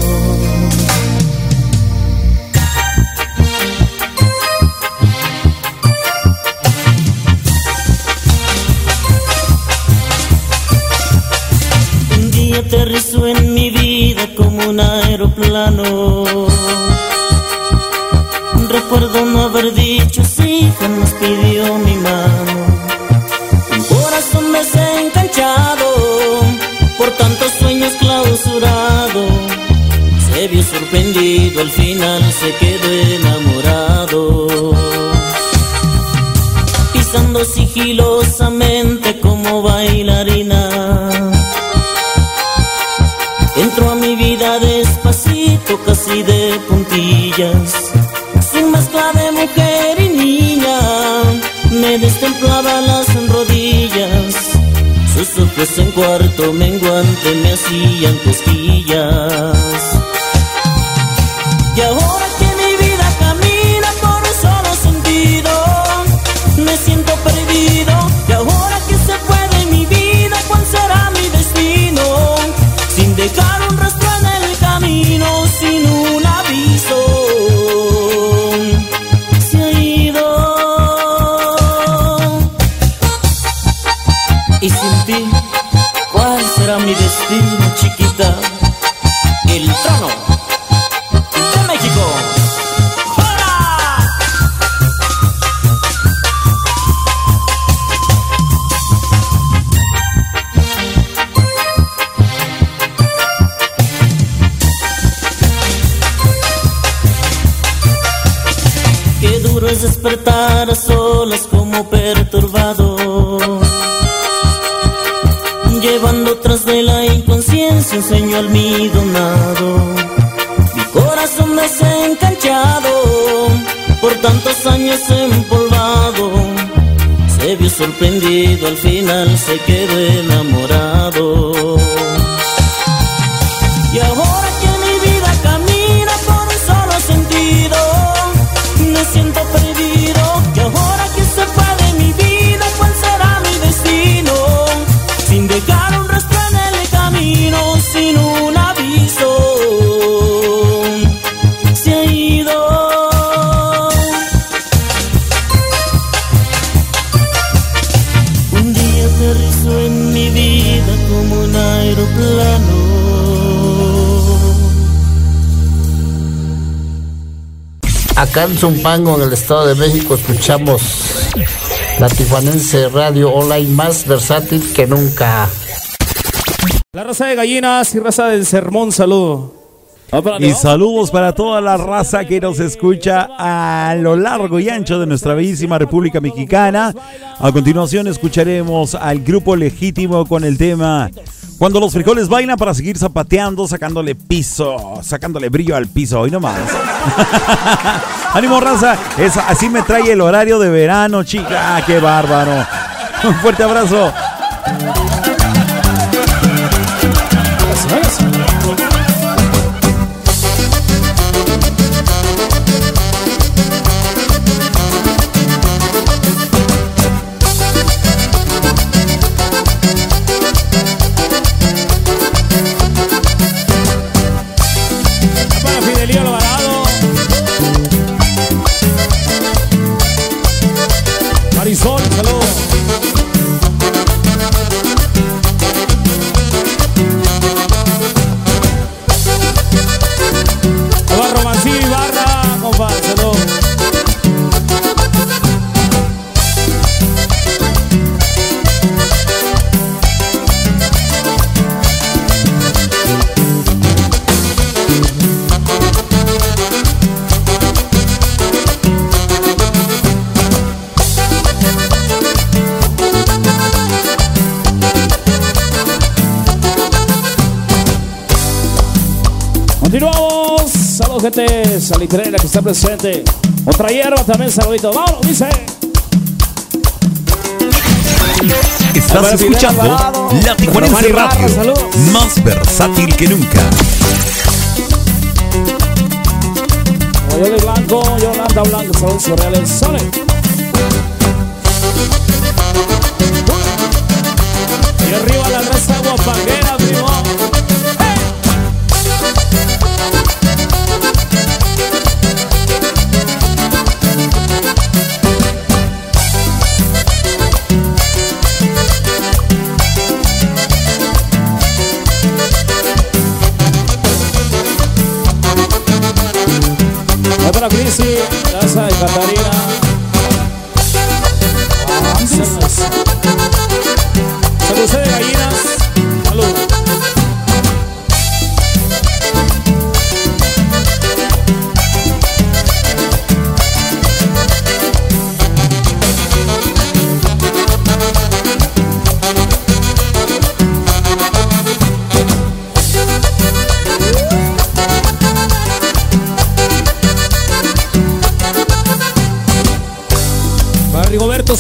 Un día aterrizó en mi como un aeroplano. Recuerdo no haber dicho sí, jamás pidió mi mano. Corazón desencanchado, por tantos sueños clausurado. Se vio sorprendido, al final se quedó enamorado. Pisando sigilosamente como bailarina. Entró a mi vida despacito, casi de puntillas. Ojos en cuarto menguante me hacían cosquillas. Acá en Zumpango, en el Estado de México, escuchamos la Tijuanense Radio Online más versátil que nunca. La raza de gallinas y raza del sermón, saludo. Y saludos para toda la raza que nos escucha a lo largo y ancho de nuestra bellísima República Mexicana. A continuación escucharemos al grupo legítimo con el tema Cuando los frijoles bailan para seguir zapateando, sacándole piso, sacándole brillo al piso. Hoy nomás. Ánimo raza, así me trae el horario de verano, chica. ¡Qué bárbaro! Un fuerte abrazo. Salitrera que está presente. Otra hierba también, saludito. Vámonos, dice. Estás escuchando La Tijuanense Radio, más versátil que nunca. Royoli Blanco, Yolanda Blanco, saludos surreales. Sole. Y arriba la raza guapanguera, para Crisi. Gracias de Catarina. Saludos de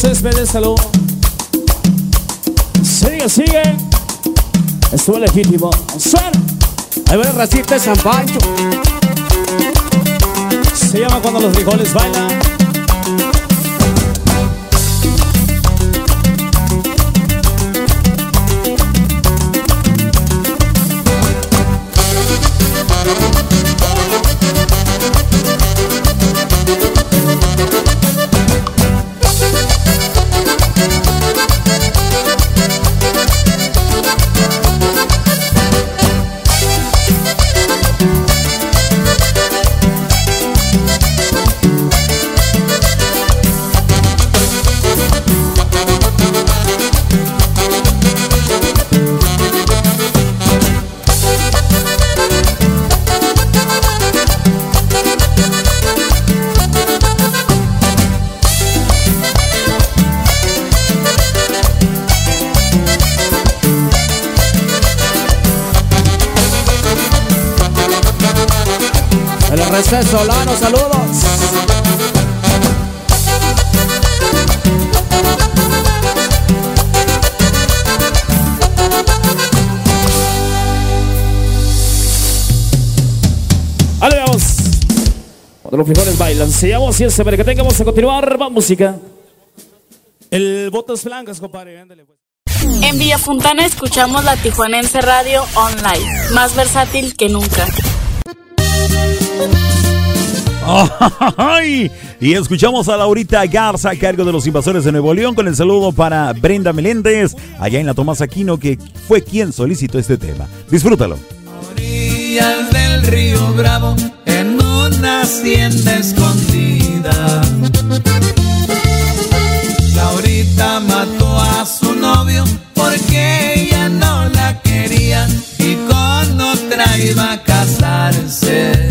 Rigoberto Céspedes, salud. Sigue, sigue. Estuvo legítimo. Suena. Ahí va el racista de San Pancho. Se llama cuando los frijoles bailan. Solano, saludos. Vamos. Cuando los frijoles bailan. Se llama así ese, para que tengamos a continuar. Va música. El Botas Blancas, compadre. ándale, pues. En Villa Fontana escuchamos la Tijuanense Radio Online, más versátil que nunca. Y escuchamos a Laurita Garza a cargo de los invasores de Nuevo León con el saludo para Brenda Meléndez, allá en la Tomás Aquino, que fue quien solicitó este tema. Disfrútalo. orillas del río Bravo en una hacienda escondida. Laurita mató a su novio porque ella no la quería y con otra iba a casarse.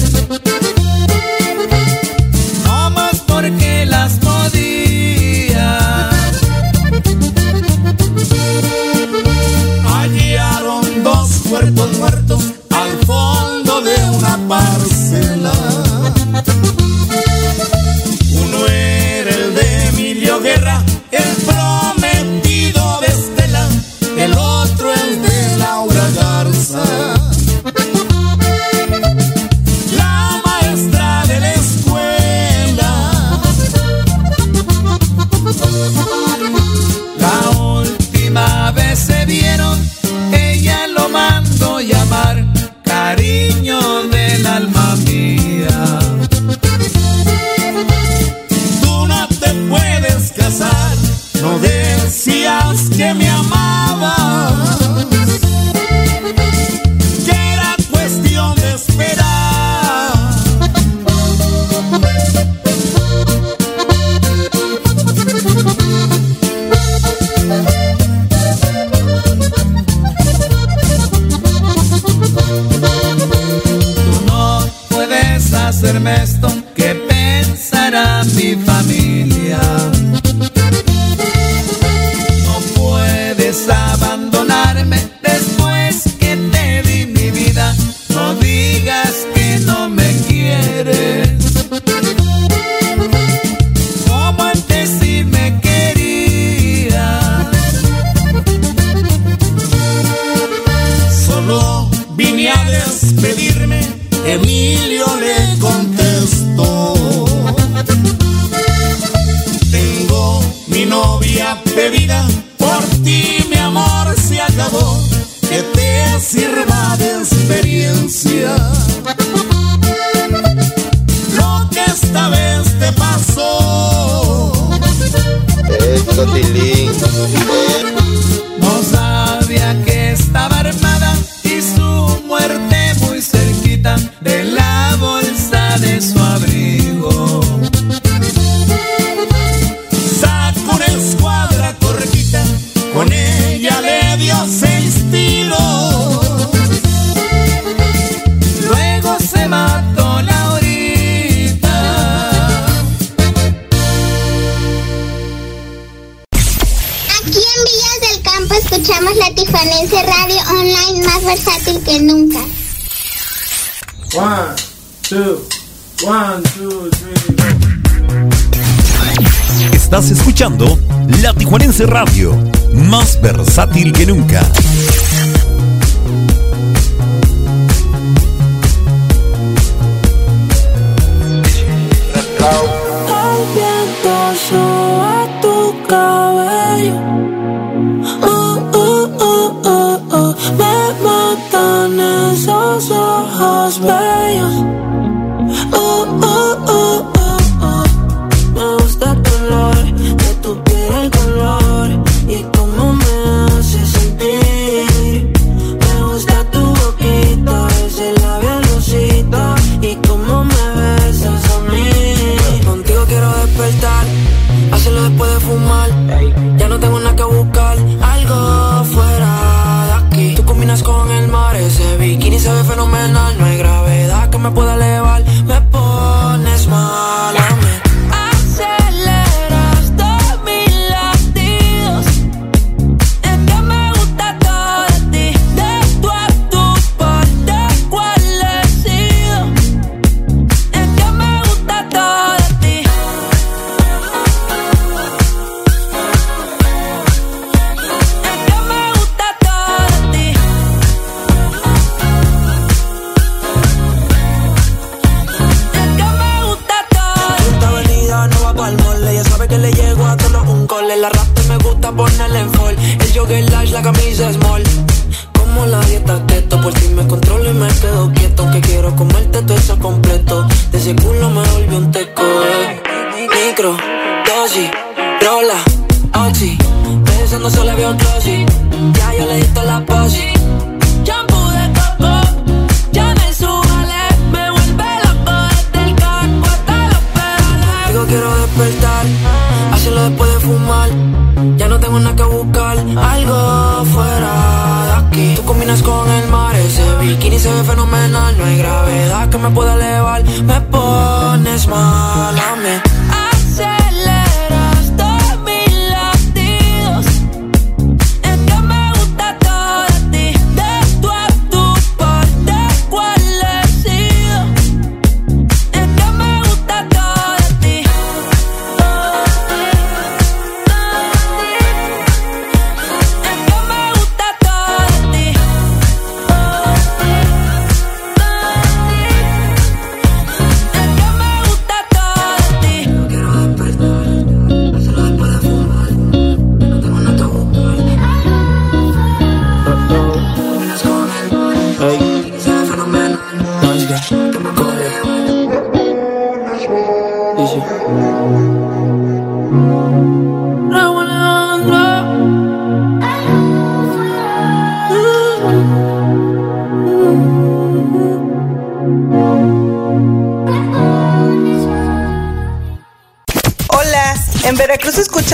Radio, más versátil que nunca.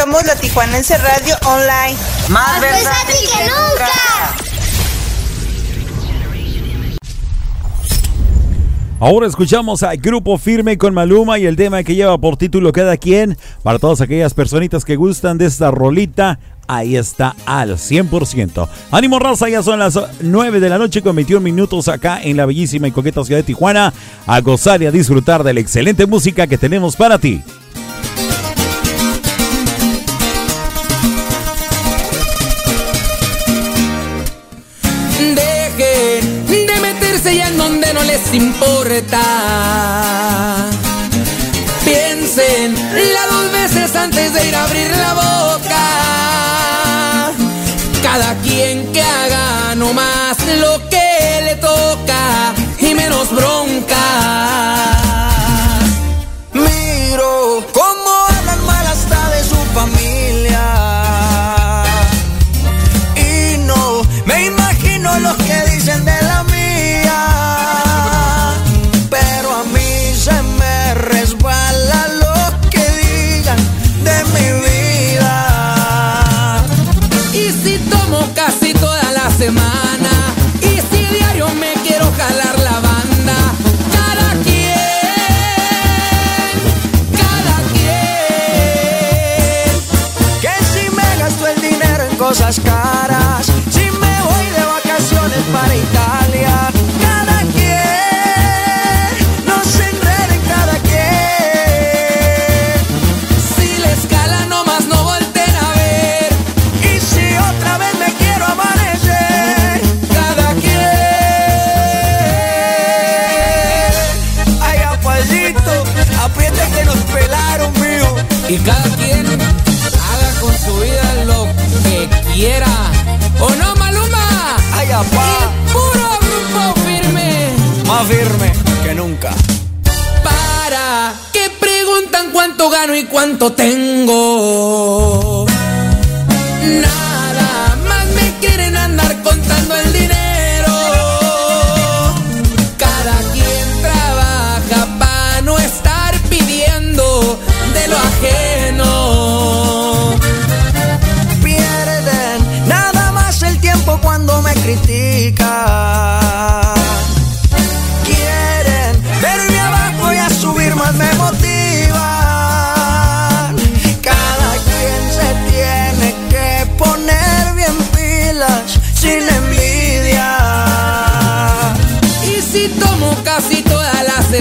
La Tijuanense Radio Online. Más, versátil. Ahora escuchamos a Grupo Firme con Maluma y el tema que lleva por título Cada quien. Para todas aquellas personitas que gustan de esta rolita, ahí está al 100%. Ánimo raza, ya son las 9 de la noche con 21 minutos acá en la bellísima y coqueta ciudad de Tijuana. A gozar y a disfrutar de la excelente música que tenemos para ti. no les importa. Piensen la dos veces antes de ir a abrir la boca. ¿O no, Maluma? Ay, apá. Puro grupo firme. Más firme que nunca. Para que preguntan cuánto gano y cuánto tengo.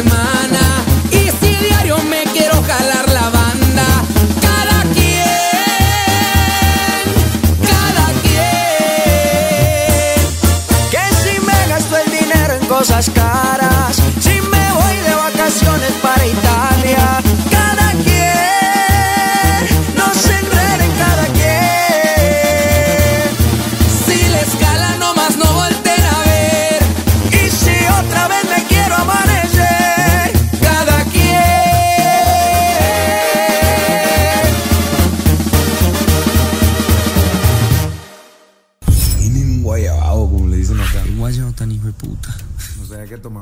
Toda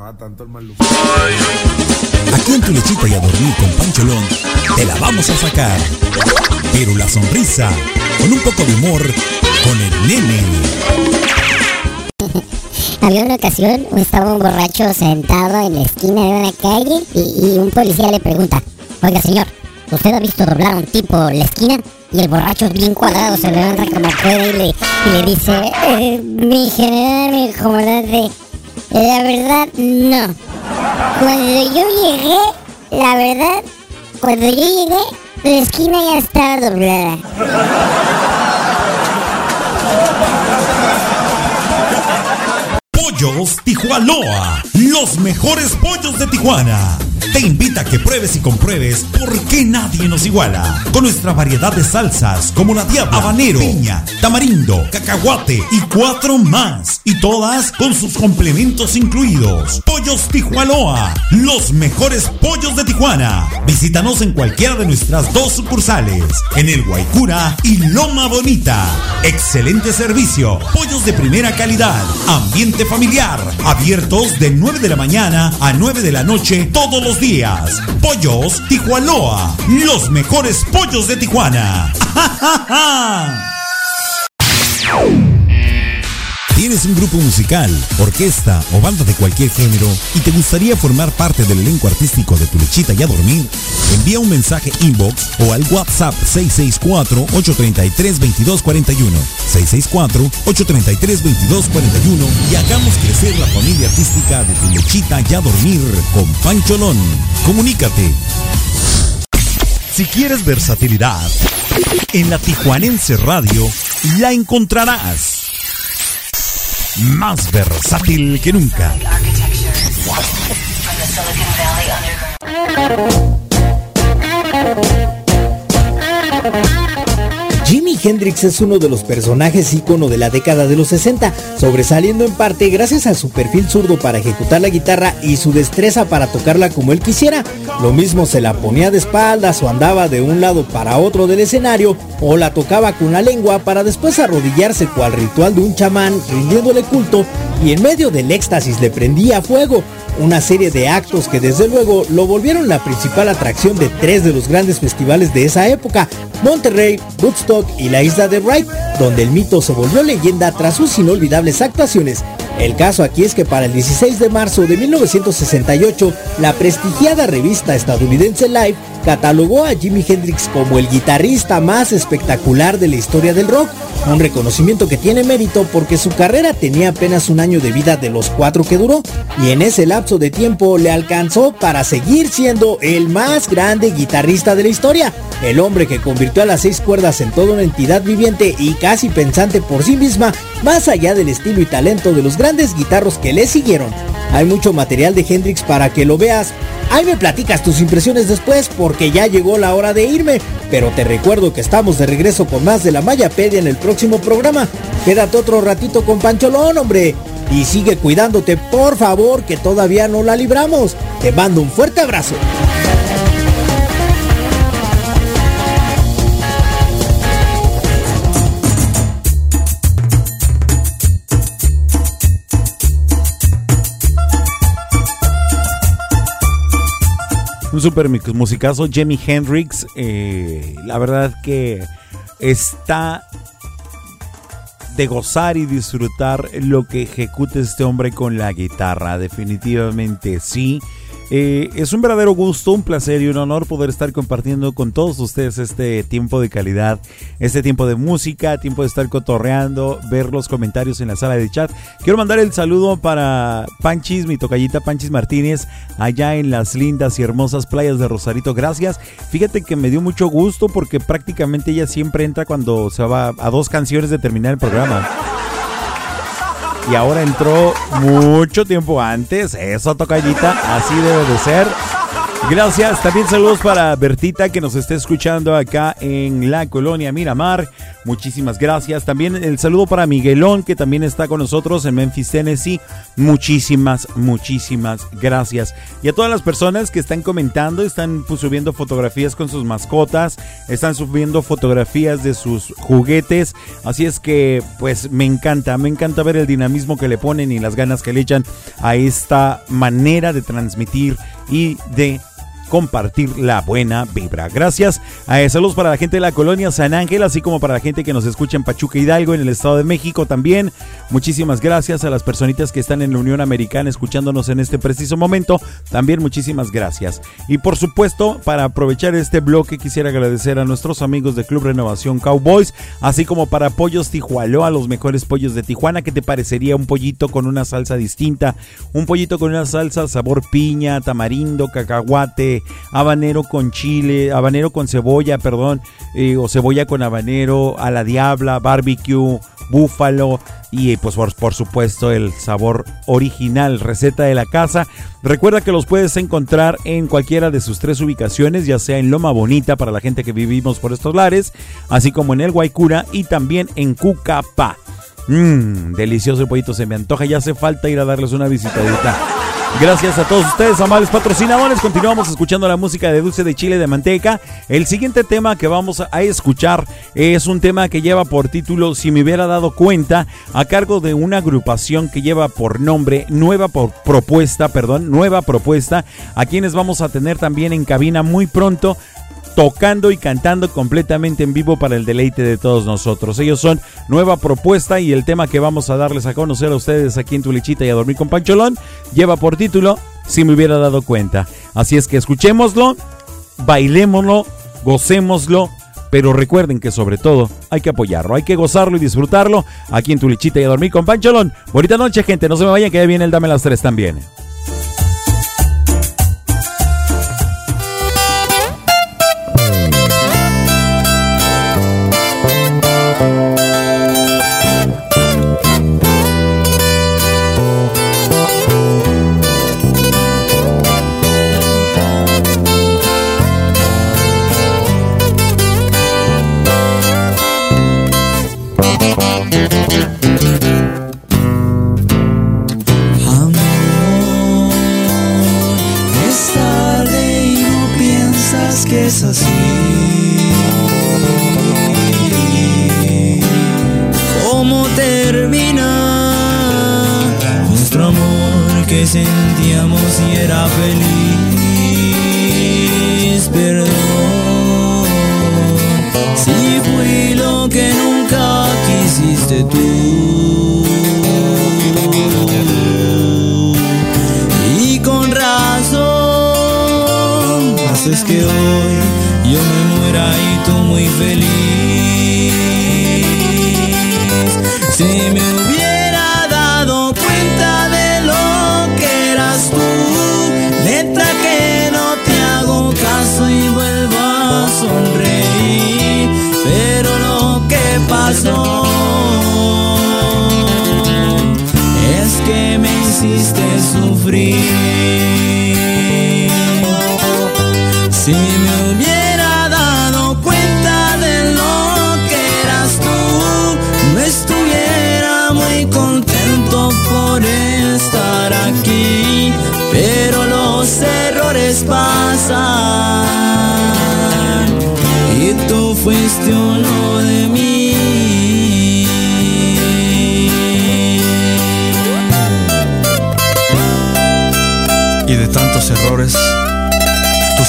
tomaba tanto el maluco. Aquí en tu lechita y a dormir con Pancholón, te la vamos a sacar. Pero la sonrisa, con un poco de humor, con el nene. Había una ocasión, estaba un borracho sentado en la esquina de una calle y, y un policía le pregunta, oiga señor, ¿usted ha visto doblar a un tipo la esquina? Y el borracho bien cuadrado se levanta como puede y le, y le dice, "Eh, mi general, mi comandante, la verdad no. Cuando yo llegué, la verdad, cuando yo llegué, la esquina ya estaba doblada. Pollos Tijuanoa, los mejores pollos de Tijuana. Te invita a que pruebes y compruebes por qué nadie nos iguala. Con nuestra variedad de salsas como la diabla, habanero, piña, tamarindo, cacahuate y cuatro más. Y todas con sus complementos incluidos. Pollos Tijuanoa, los mejores pollos de Tijuana. Visítanos en cualquiera de nuestras dos sucursales, en el Guaycura y Loma Bonita. Excelente servicio, pollos de primera calidad, ambiente familiar, abiertos de 9 de la mañana a 9 de la noche todos los días. Pollos Tijuanoa, los mejores pollos de Tijuana. ¿Tienes un grupo musical, orquesta o banda de cualquier género y te gustaría formar parte del elenco artístico de Tu Lechita y a Dormir? Envía un mensaje inbox o al WhatsApp 664-833-2241. 664-833-2241 y hagamos crecer la familia artística de Tu Lechita y a Dormir con Pancholón. Comunícate. Si quieres versatilidad, en la Tijuanense Radio la encontrarás más versátil que nunca. Jimi Hendrix es uno de los personajes ícono de la década de los 60, sobresaliendo en parte gracias a su perfil zurdo para ejecutar la guitarra y su destreza para tocarla como él quisiera. Lo mismo se la ponía de espaldas o andaba de un lado para otro del escenario o la tocaba con la lengua para después arrodillarse cual ritual de un chamán rindiéndole culto y en medio del éxtasis le prendía fuego. Una serie de actos que desde luego lo volvieron la principal atracción de tres de los grandes festivales de esa época, Monterrey, Woodstock y la isla de Wright, donde el mito se volvió leyenda tras sus inolvidables actuaciones. El caso aquí es que para el 16 de marzo de 1968, la prestigiada revista estadounidense Life catalogó a Jimi Hendrix como el guitarrista más espectacular de la historia del rock, un reconocimiento que tiene mérito porque su carrera tenía apenas un año de vida de los cuatro que duró, y en ese lapso de tiempo le alcanzó para seguir siendo el más grande guitarrista de la historia, el hombre que convirtió a las seis cuerdas en toda una entidad viviente y casi pensante por sí misma, más allá del estilo y talento de los grandes guitarros que le siguieron. Hay mucho material de Hendrix para que lo veas. Ahí me platicas tus impresiones después porque ya llegó la hora de irme. Pero te recuerdo que estamos de regreso con más de la Mayapedia en el próximo programa. Quédate otro ratito con Pancholón, hombre. Y sigue cuidándote, por favor, que todavía no la libramos. Te mando un fuerte abrazo. Un super musicazo, Jimi Hendrix. eh, la verdad que está de gozar y disfrutar lo que ejecuta este hombre con la guitarra. Definitivamente sí. Eh, es un verdadero gusto, un placer y un honor poder estar compartiendo con todos ustedes este tiempo de calidad, este tiempo de música, tiempo de estar cotorreando, ver los comentarios en la sala de chat. Quiero mandar el saludo para Panchis, mi tocallita Panchis Martínez, allá en las lindas y hermosas playas de Rosarito. Gracias. Fíjate que me dio mucho gusto porque prácticamente ella siempre entra cuando se va a dos canciones de terminar el programa. Y ahora entró mucho tiempo antes. Eso, tocallita. Así debe de ser. Gracias. También saludos para Bertita que nos está escuchando acá en la colonia Miramar. Muchísimas gracias. También el saludo para Miguelón que también está con nosotros en Memphis, Tennessee. Muchísimas, muchísimas gracias. Y a todas las personas que están comentando, están pues, subiendo fotografías con sus mascotas, están subiendo fotografías de sus juguetes. Así es que pues me encanta, me encanta ver el dinamismo que le ponen y las ganas que le echan a esta manera de transmitir y de compartir la buena vibra. Gracias. Eh, saludos para la gente de la colonia San Ángel, así como para la gente que nos escucha en Pachuca Hidalgo, en el Estado de México también. Muchísimas gracias a las personitas que están en la Unión Americana escuchándonos en este preciso momento. También muchísimas gracias. Y por supuesto, para aprovechar este bloque, quisiera agradecer a nuestros amigos de Club Renovación Cowboys, así como para Pollos Tijualo, a los mejores pollos de Tijuana. ¿Qué te parecería un pollito con una salsa distinta? Un pollito con una salsa sabor piña, tamarindo, cacahuate, habanero con chile, habanero con cebolla, perdón, eh, o cebolla con habanero, a la diabla, barbecue, búfalo y pues por, por, supuesto el sabor original, receta de la casa. Recuerda que los puedes encontrar en cualquiera de sus tres ubicaciones, ya sea en Loma Bonita para la gente que vivimos por estos lares, así como en El Guaycura y también en Cucapá. Mmm, delicioso el pollito, se me antoja, ya hace falta ir a darles una visitadita. Gracias a todos ustedes, amables patrocinadores. Continuamos escuchando la música de Dulce de Chile de Manteca. El siguiente tema que vamos a escuchar es un tema que lleva por título Si me hubiera dado cuenta, a cargo de una agrupación que lleva por nombre Nueva por Propuesta, perdón, Nueva Propuesta, a quienes vamos a tener también en cabina muy pronto tocando y cantando completamente en vivo para el deleite de todos nosotros. Ellos son Nueva Propuesta y el tema que vamos a darles a conocer a ustedes aquí en Tu Lechita y a Dormir con Pancholón lleva por título Si me hubiera dado cuenta. Así es que escuchémoslo, bailémoslo, gocémoslo. Pero recuerden que sobre todo hay que apoyarlo, hay que gozarlo y disfrutarlo aquí en Tu Lechita y a Dormir con Pancholón. Bonita noche, gente. No se me vayan, que ya viene el Dame las Tres también. Es así. ¿Cómo termina nuestro amor que sentíamos y era feliz? Perdón si fui lo que nunca quisiste tú. Haces que hoy yo me muera y tú muy feliz. Si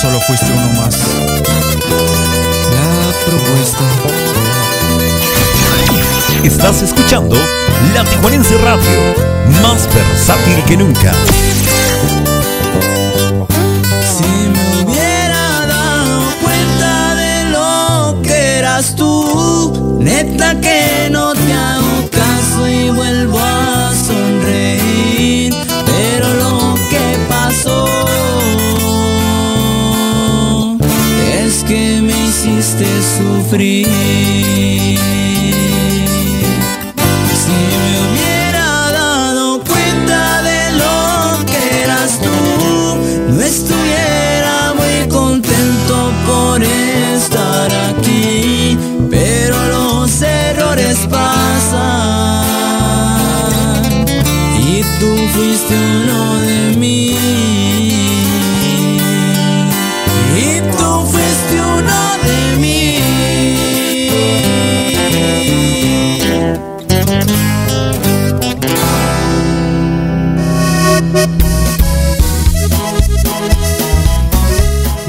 solo fuiste uno más. La propuesta. Estás escuchando La Tijuanense Radio, más versátil que nunca. Si me hubiera dado cuenta de lo que eras tú, neta que hiciste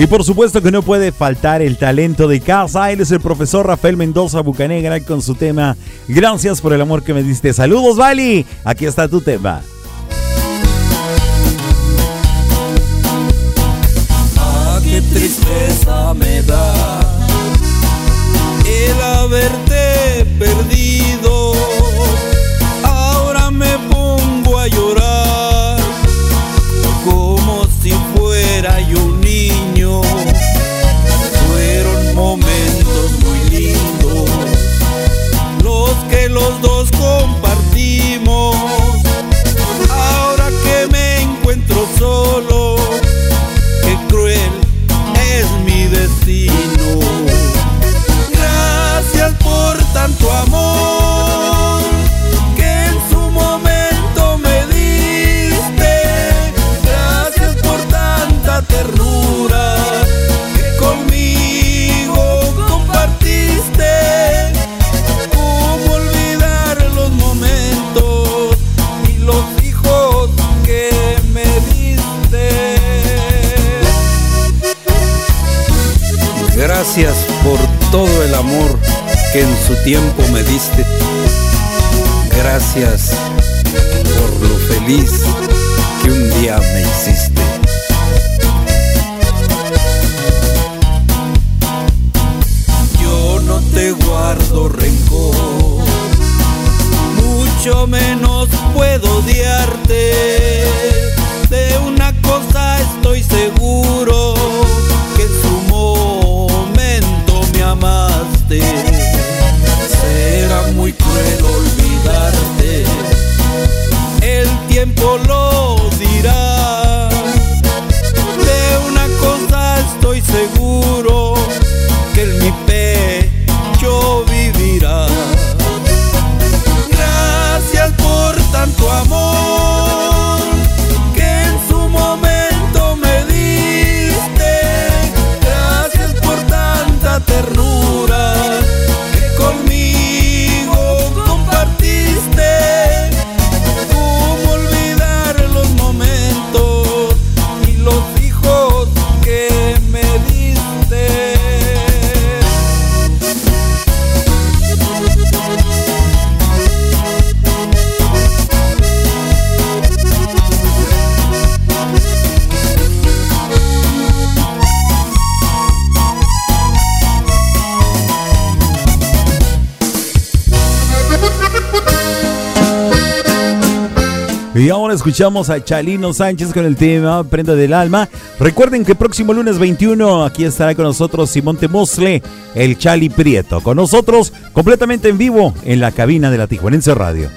Y por supuesto que no puede faltar el talento de casa. Él es el profesor Rafael Mendoza Bucanegra con su tema Gracias por el amor que me diste. Saludos, Vali. Aquí está tu tema. Que en su tiempo me diste. Gracias por lo feliz que un día me hiciste. Yo no te guardo rencor, mucho menos puedo odiarte. De una cosa estoy seguro, escuchamos a Chalino Sánchez con el tema Prenda del Alma. Recuerden que próximo lunes 21 aquí estará con nosotros Simón Temosle, el Chali Prieto. Con nosotros completamente en vivo en la cabina de la Tijuanense Radio.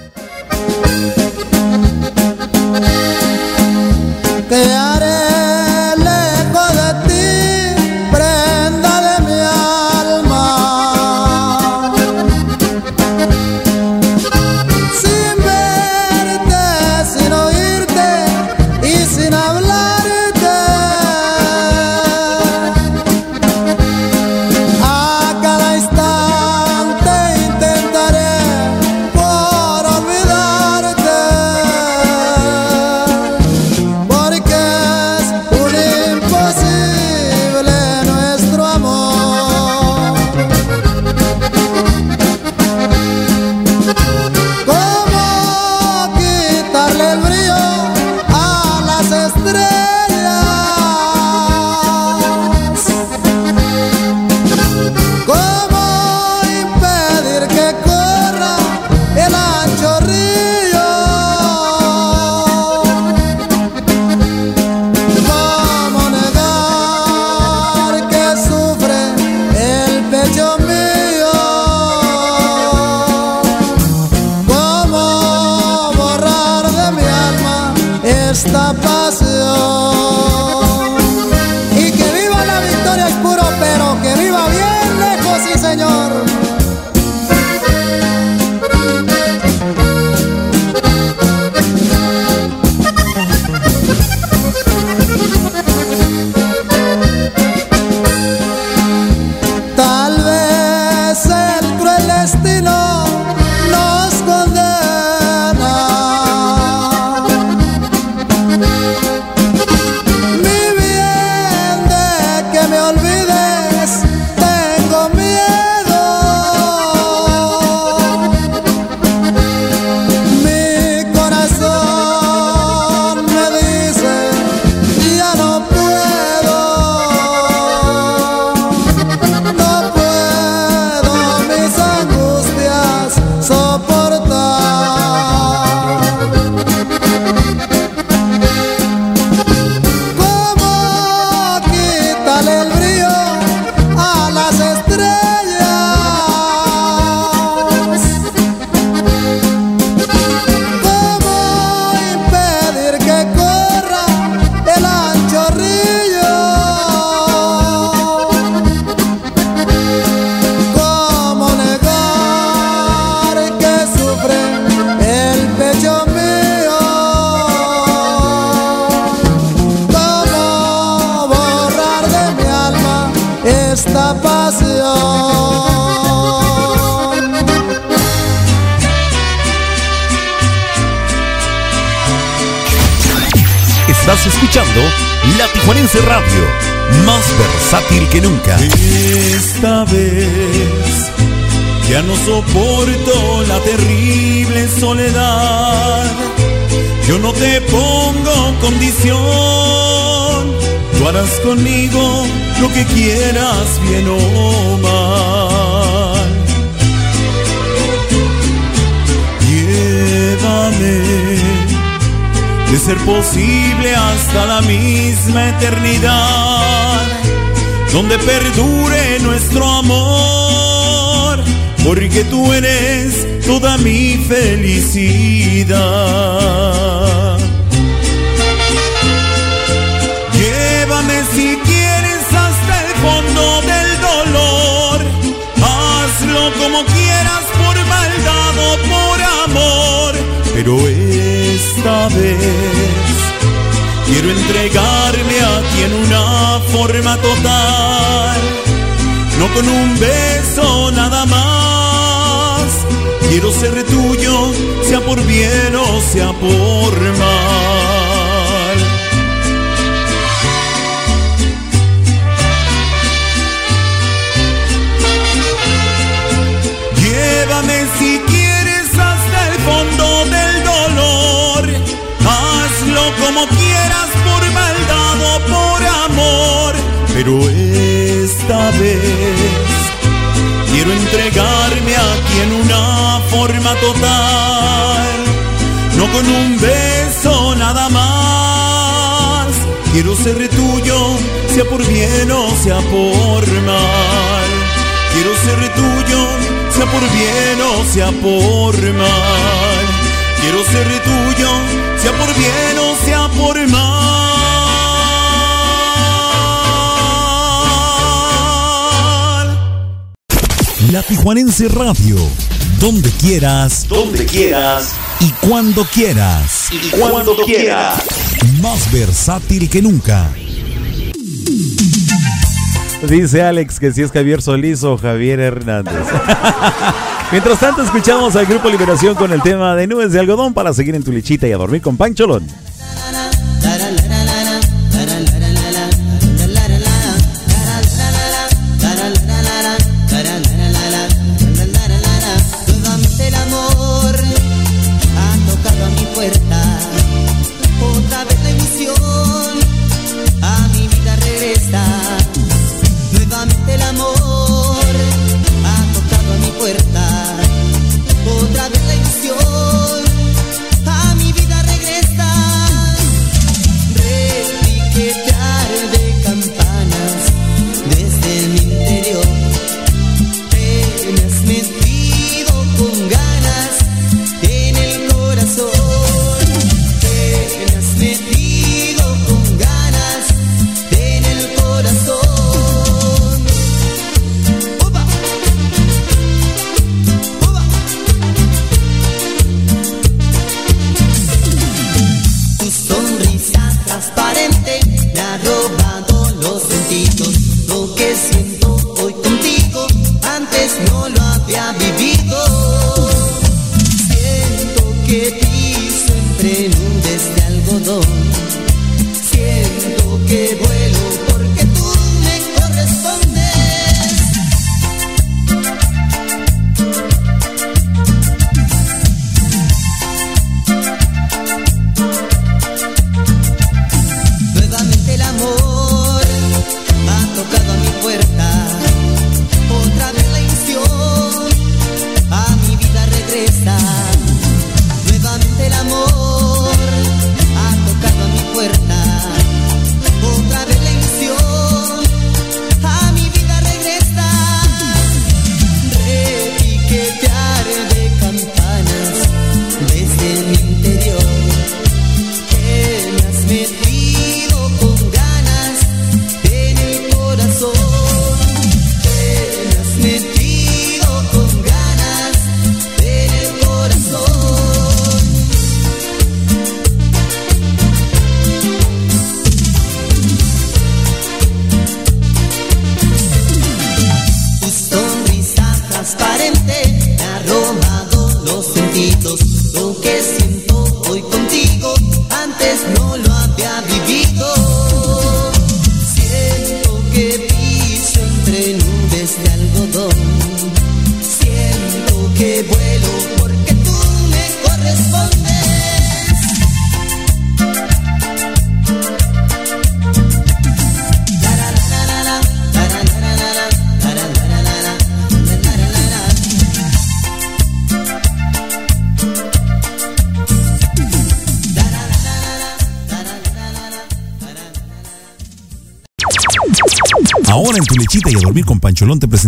La Tijuanense Radio, más versátil que nunca. Esta vez ya no soporto la terrible soledad. Yo no te pongo condición. Tú harás conmigo lo que quieras, bien o mal. Llévame de ser posible hasta la misma eternidad, donde perdure nuestro amor, porque tú eres toda mi felicidad. Quiero entregarme a ti en una forma total, no con un beso nada más. Quiero ser tuyo, sea por bien o sea por mal. Pero esta vez quiero entregarme a ti en una forma total. No con un beso nada más. Quiero ser tuyo, sea por bien o sea por mal. Quiero ser tuyo, sea por bien o sea por mal. Quiero ser tuyo, sea por bien o sea por mal. La Tijuanense Radio, donde quieras, Donde quieras y cuando quieras. y cuando quieras. Más versátil que nunca. Dice Alex que si es Javier Solís o Javier Hernández. Mientras tanto, escuchamos al Grupo Liberación con el tema de nubes de algodón para seguir en tu lechita y a dormir con Pancholón.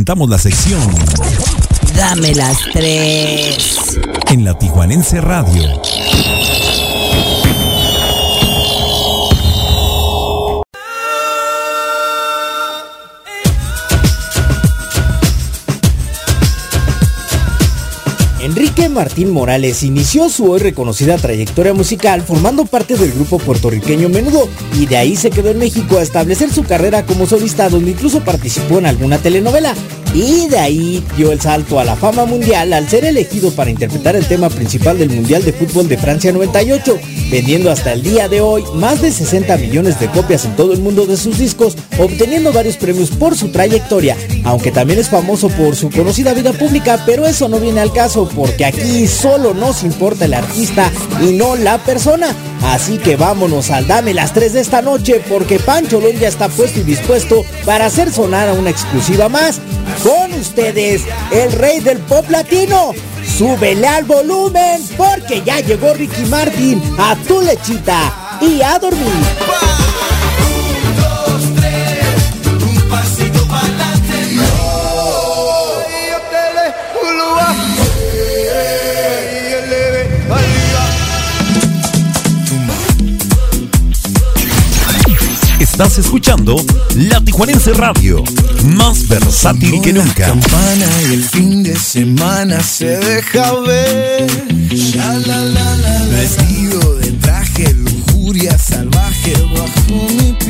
Presentamos la sección Dame las tres. en la Tijuanense Radio. Enrique Martín Morales inició su hoy reconocida trayectoria musical formando parte del grupo puertorriqueño Menudo y de ahí se quedó en México a establecer su carrera como solista donde incluso participó en alguna telenovela y de ahí dio el salto a la fama mundial al ser elegido para interpretar el tema principal del Mundial de Fútbol de Francia 98, vendiendo hasta el día de hoy más de 60 millones de copias en todo el mundo de sus discos, obteniendo varios premios por su trayectoria, aunque también es famoso por su conocida vida pública, pero eso no viene al caso porque aquí solo nos importa el artista y no la persona. Así que vámonos al Dame las 3 de esta noche porque Pancho Lón ya está puesto y dispuesto para hacer sonar a una exclusiva más. Con ustedes, el rey del pop latino. Súbele al volumen porque ya llegó Ricky Martin a tu lechita y a dormir. Estás escuchando La Tijuanense Radio, más versátil que nunca. campana y el fin de semana se deja ver. Sha, la, la, la, la. Vestido de traje, lujuria salvaje bajo mi piel.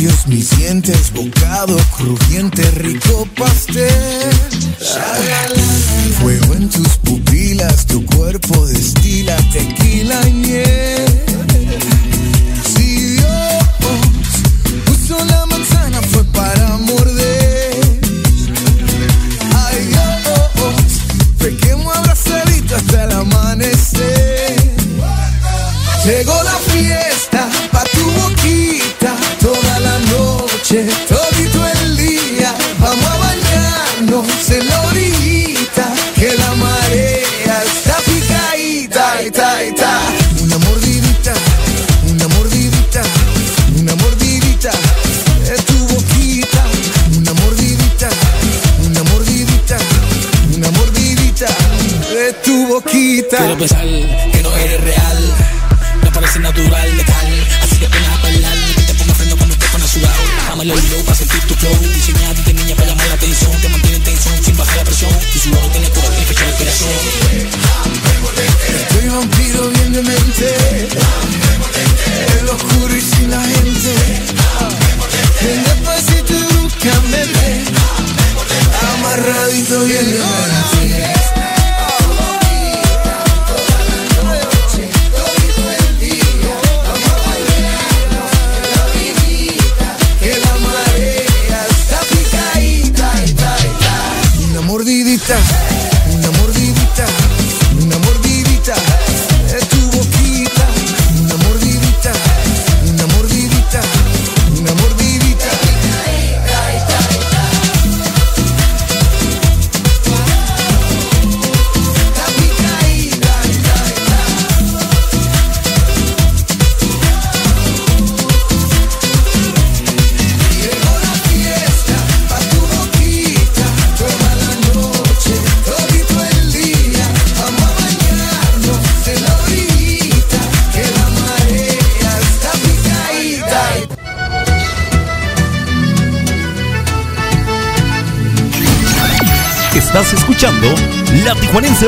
Labios, mis dientes, bocado crujiente, rico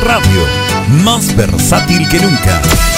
Radio, más versátil que nunca.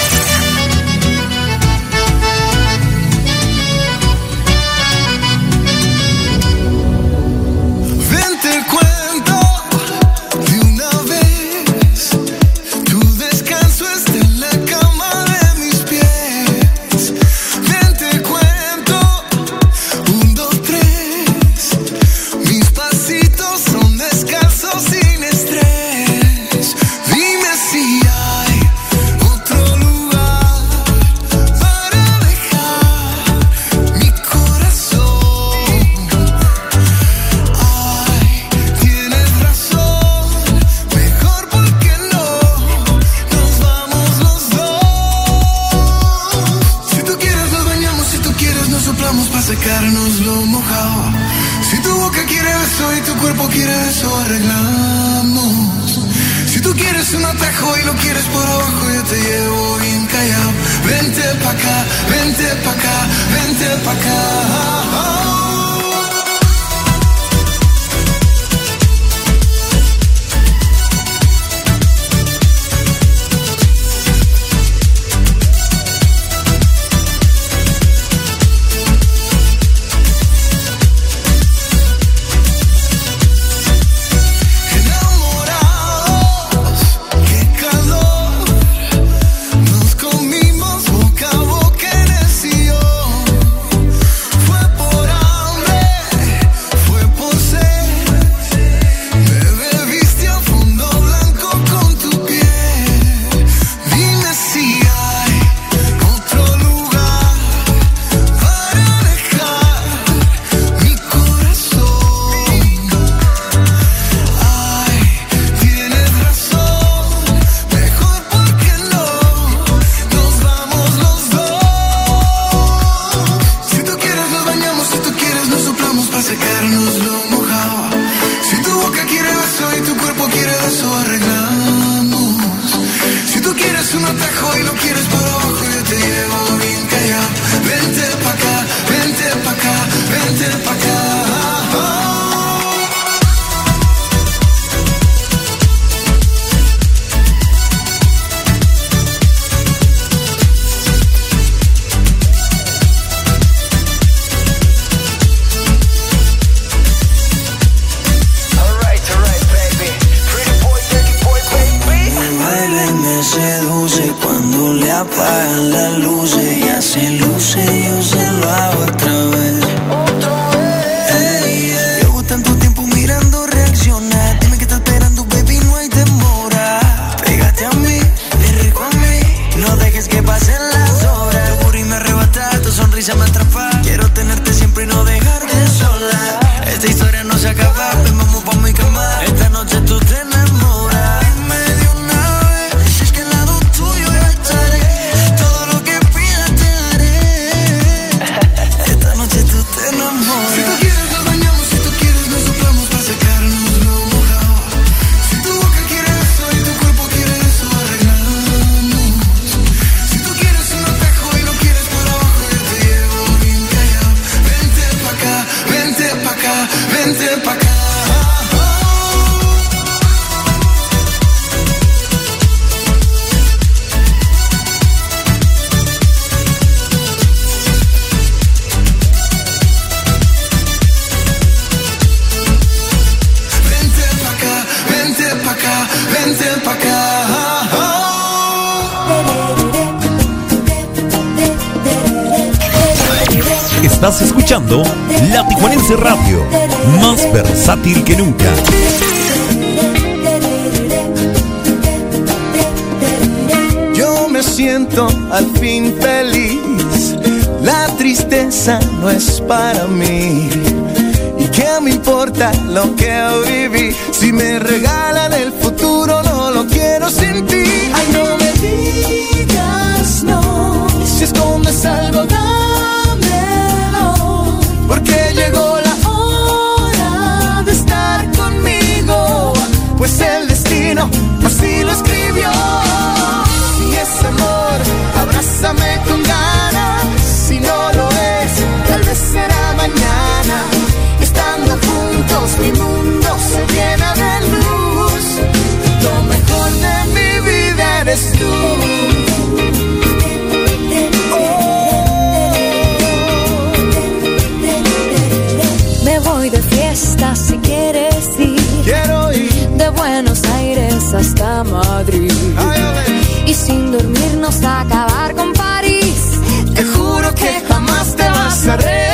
Jamás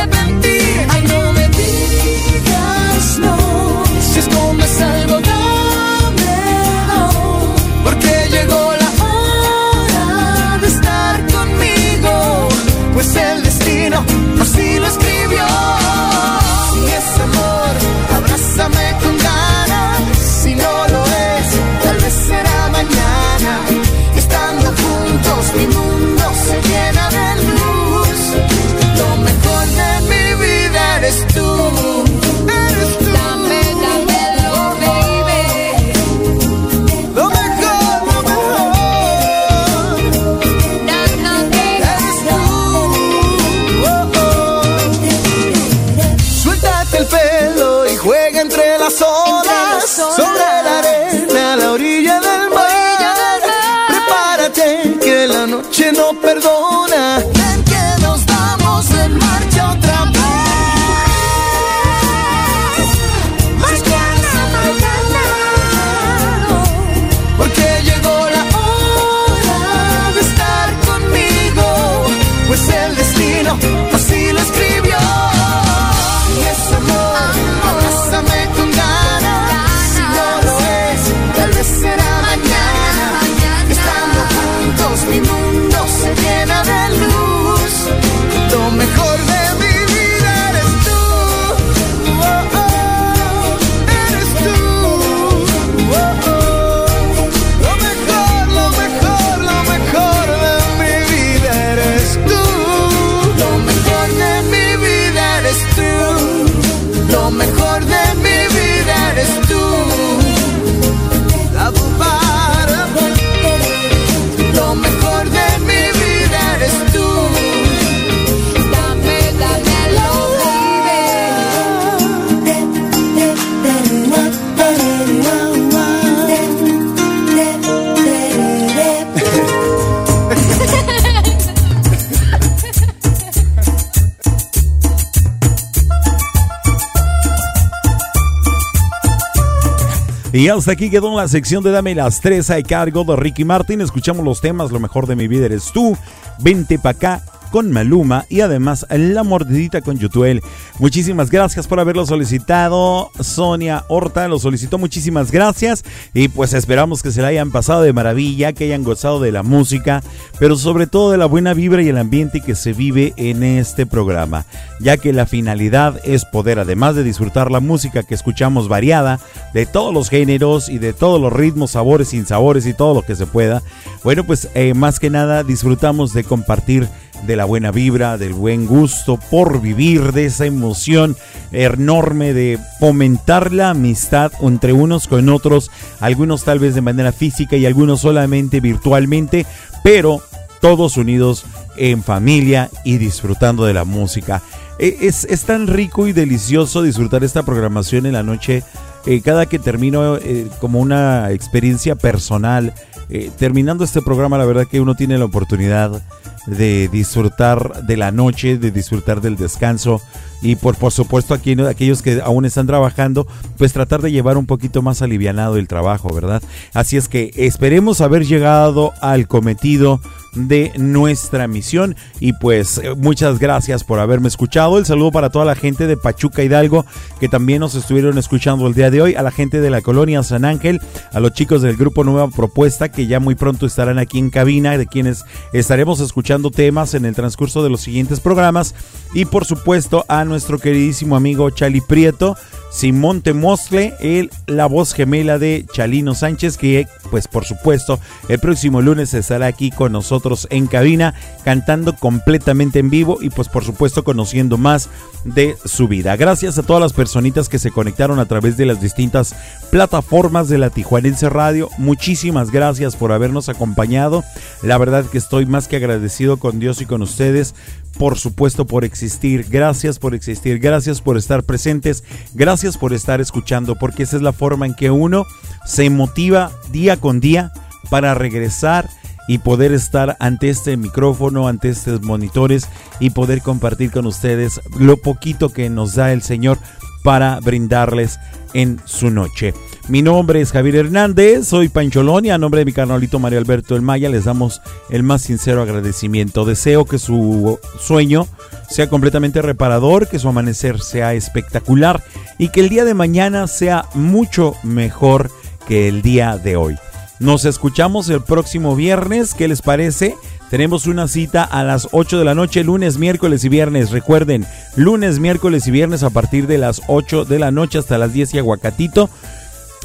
Y hasta aquí quedó la sección de Dame las tres a cargo de Ricky Martin. Escuchamos los temas Lo mejor de mi vida eres tú, Vente pa' acá con Maluma y además La Mordidita con Yutuel. Muchísimas gracias por haberlo solicitado. Sonia Horta lo solicitó. Muchísimas gracias. Y pues esperamos que se la hayan pasado de maravilla, que hayan gozado de la música, pero sobre todo de la buena vibra y el ambiente que se vive en este programa. Ya que la finalidad es poder, además de disfrutar la música que escuchamos variada, de todos los géneros y de todos los ritmos, sabores, sin sabores y todo lo que se pueda. Bueno, pues eh, más que nada disfrutamos de compartir de la buena vibra, del buen gusto por vivir, de esa emoción enorme de fomentar la amistad entre unos con otros, algunos tal vez de manera física y algunos solamente virtualmente, pero todos unidos en familia y disfrutando de la música. E- Es, es tan rico y delicioso disfrutar esta programación en la noche. eh, cada que termino eh, como una experiencia personal, eh, terminando este programa, la verdad que uno tiene la oportunidad de disfrutar de la noche, de disfrutar del descanso y por, por supuesto aquí, aquellos que aún están trabajando, pues tratar de llevar un poquito más alivianado el trabajo, ¿verdad? Así es que esperemos haber llegado al cometido de nuestra misión y pues eh, muchas gracias por haberme escuchado. El saludo para toda la gente de Pachuca Hidalgo que también nos estuvieron escuchando el día de hoy, a la gente de la colonia San Ángel, a los chicos del grupo Nueva Propuesta que ya muy pronto estarán aquí en cabina, de quienes estaremos escuchando temas en el transcurso de los siguientes programas y por supuesto a nuestro queridísimo amigo Chali Prieto, Simón Temosle, el, la voz gemela de Chalino Sánchez, que pues por supuesto el próximo lunes estará aquí con nosotros en cabina, cantando completamente en vivo y pues por supuesto conociendo más de su vida. Gracias a todas las personitas que se conectaron a través de las distintas plataformas de la Tijuanense Radio. Muchísimas gracias por habernos acompañado. La verdad que estoy más que agradecido con Dios y con ustedes por supuesto por existir, gracias por existir, gracias por estar presentes, gracias por estar escuchando, porque esa es la forma en que uno se motiva día con día para regresar y poder estar ante este micrófono, ante estos monitores y poder compartir con ustedes lo poquito que nos da el Señor para brindarles en su noche. Mi nombre es Javier Hernández, soy Pancholón y a nombre de mi carnalito Mario Alberto El Maya les damos el más sincero agradecimiento. Deseo que su sueño sea completamente reparador, que su amanecer sea espectacular y que el día de mañana sea mucho mejor que el día de hoy. Nos escuchamos el próximo viernes, ¿qué les parece? Tenemos una cita a las 8 de la noche, lunes, miércoles y viernes. Recuerden, lunes, miércoles y viernes a partir de las 8 de la noche hasta las 10 y aguacatito.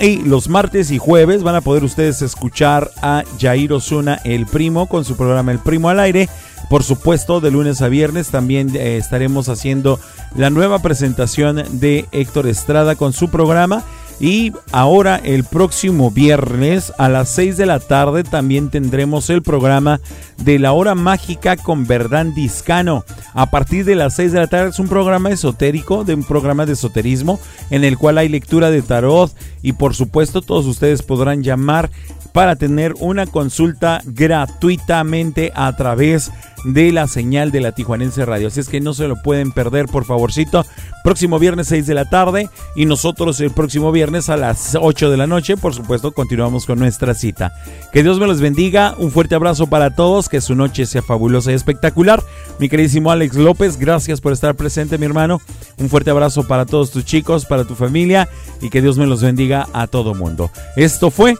Y los martes y jueves van a poder ustedes escuchar a Jair Osuna, el primo, con su programa El Primo al Aire. Por supuesto, de lunes a viernes también eh, estaremos haciendo la nueva presentación de Héctor Estrada con su programa Y ahora el próximo viernes a las 6 de la tarde también tendremos el programa de la hora mágica con Verdán Discano. A partir de las 6 de la tarde es un programa esotérico, de un programa de esoterismo en el cual hay lectura de tarot y por supuesto todos ustedes podrán llamar para tener una consulta gratuitamente a través de la señal de la Tijuanense Radio. Así es que no se lo pueden perder, por favorcito. Próximo viernes 6 de la tarde y nosotros el próximo viernes a las 8 de la noche, por supuesto, continuamos con nuestra cita. Que Dios me los bendiga, un fuerte abrazo para todos, que su noche sea fabulosa y espectacular. Mi queridísimo Alex López, gracias por estar presente, mi hermano. Un fuerte abrazo para todos tus chicos, para tu familia y que Dios me los bendiga a todo mundo. Esto fue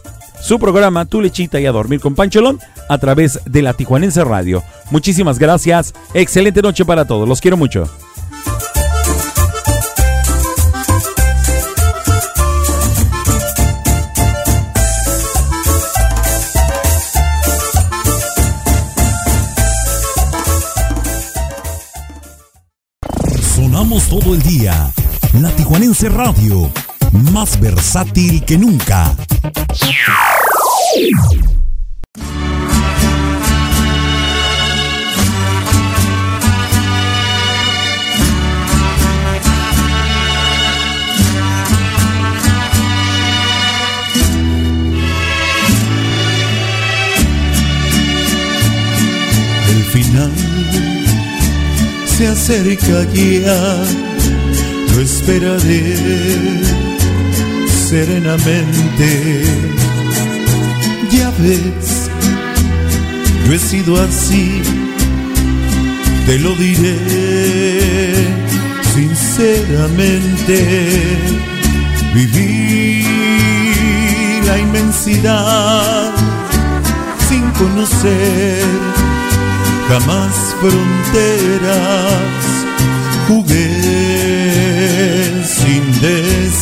su programa Tu Lechita y a Dormir con Pancholón a través de la Tijuanense Radio. Muchísimas gracias. Excelente noche para todos. Los quiero mucho. Sonamos todo el día. La Tijuanense Radio. Más versátil que nunca. El final se acerca ya, lo esperaré serenamente. Ya ves, yo he sido así, te lo diré sinceramente. Viví la inmensidad sin conocer jamás fronteras. Jugué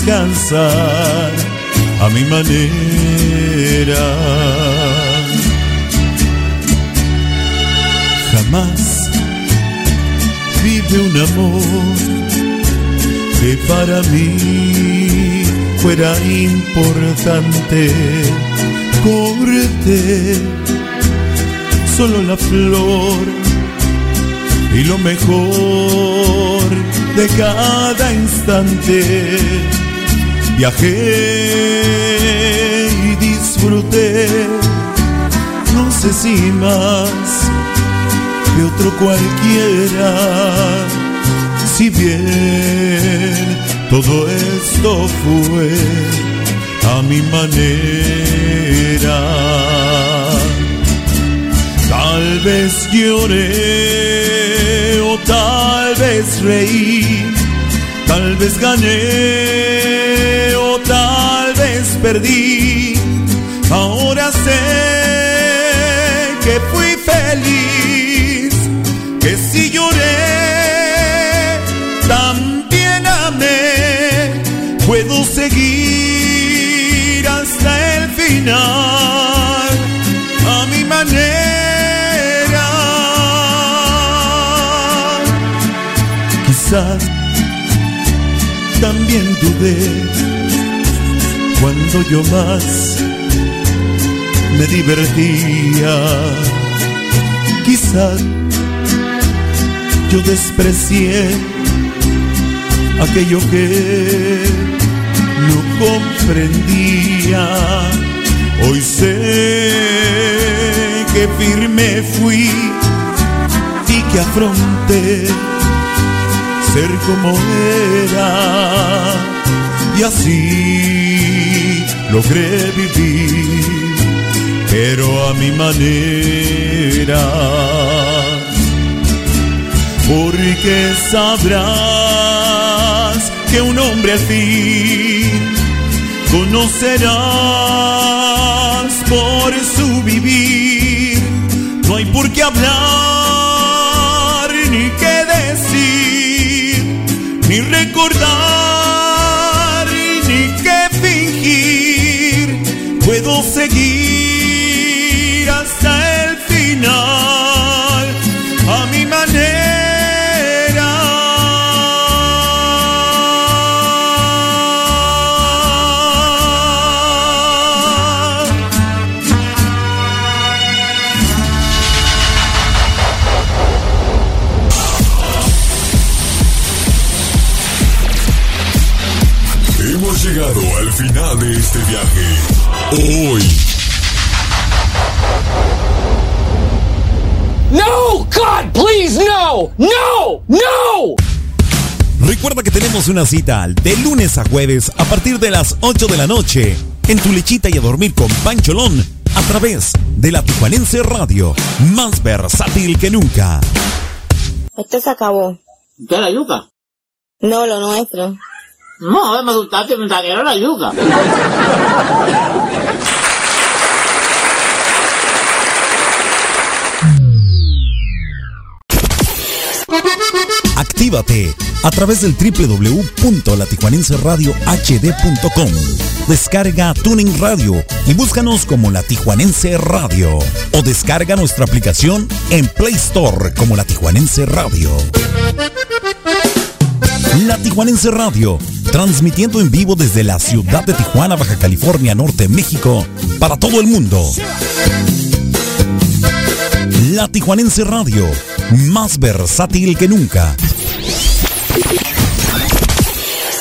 descansar a mi manera. Jamás vive un amor que para mí fuera importante. Corte solo la flor y lo mejor de cada instante. Viajé y disfruté, no sé si más que otro cualquiera. Si bien todo esto fue a mi manera. Tal vez lloré o tal vez reí, tal vez gané o tal vez perdí. Ahora sé que fui feliz, que si lloré, también amé. Puedo seguir hasta el final a mi manera. Quizás cuando yo más me divertía. Quizás yo desprecié aquello que no comprendía. Hoy sé que firme fui y que afronté ser como era y así logré vivir, pero a mi manera. Porque sabrás que un hombre al fin conocerás por su vivir. No hay por qué hablar ni recordar de este viaje. Hoy. No, God, please, no, no, no. Recuerda que tenemos una cita de lunes a jueves a partir de las 8 de la noche en tu lechita y a dormir con Pancholón a través de la Tijuanense Radio, más versátil que nunca. Esto se acabó. ¿Qué la yuca? No, lo nuestro. No, me gustaste, me era la yuca. Actívate a través del www.latijuanenseradiohd.com. Descarga Tuning Radio y búscanos como La Tijuanense Radio. O descarga nuestra aplicación en Play Store como La Tijuanense Radio. La Tijuanense Radio, transmitiendo en vivo desde la ciudad de Tijuana, Baja California, Norte, México, para todo el mundo. La Tijuanense Radio, más versátil que nunca.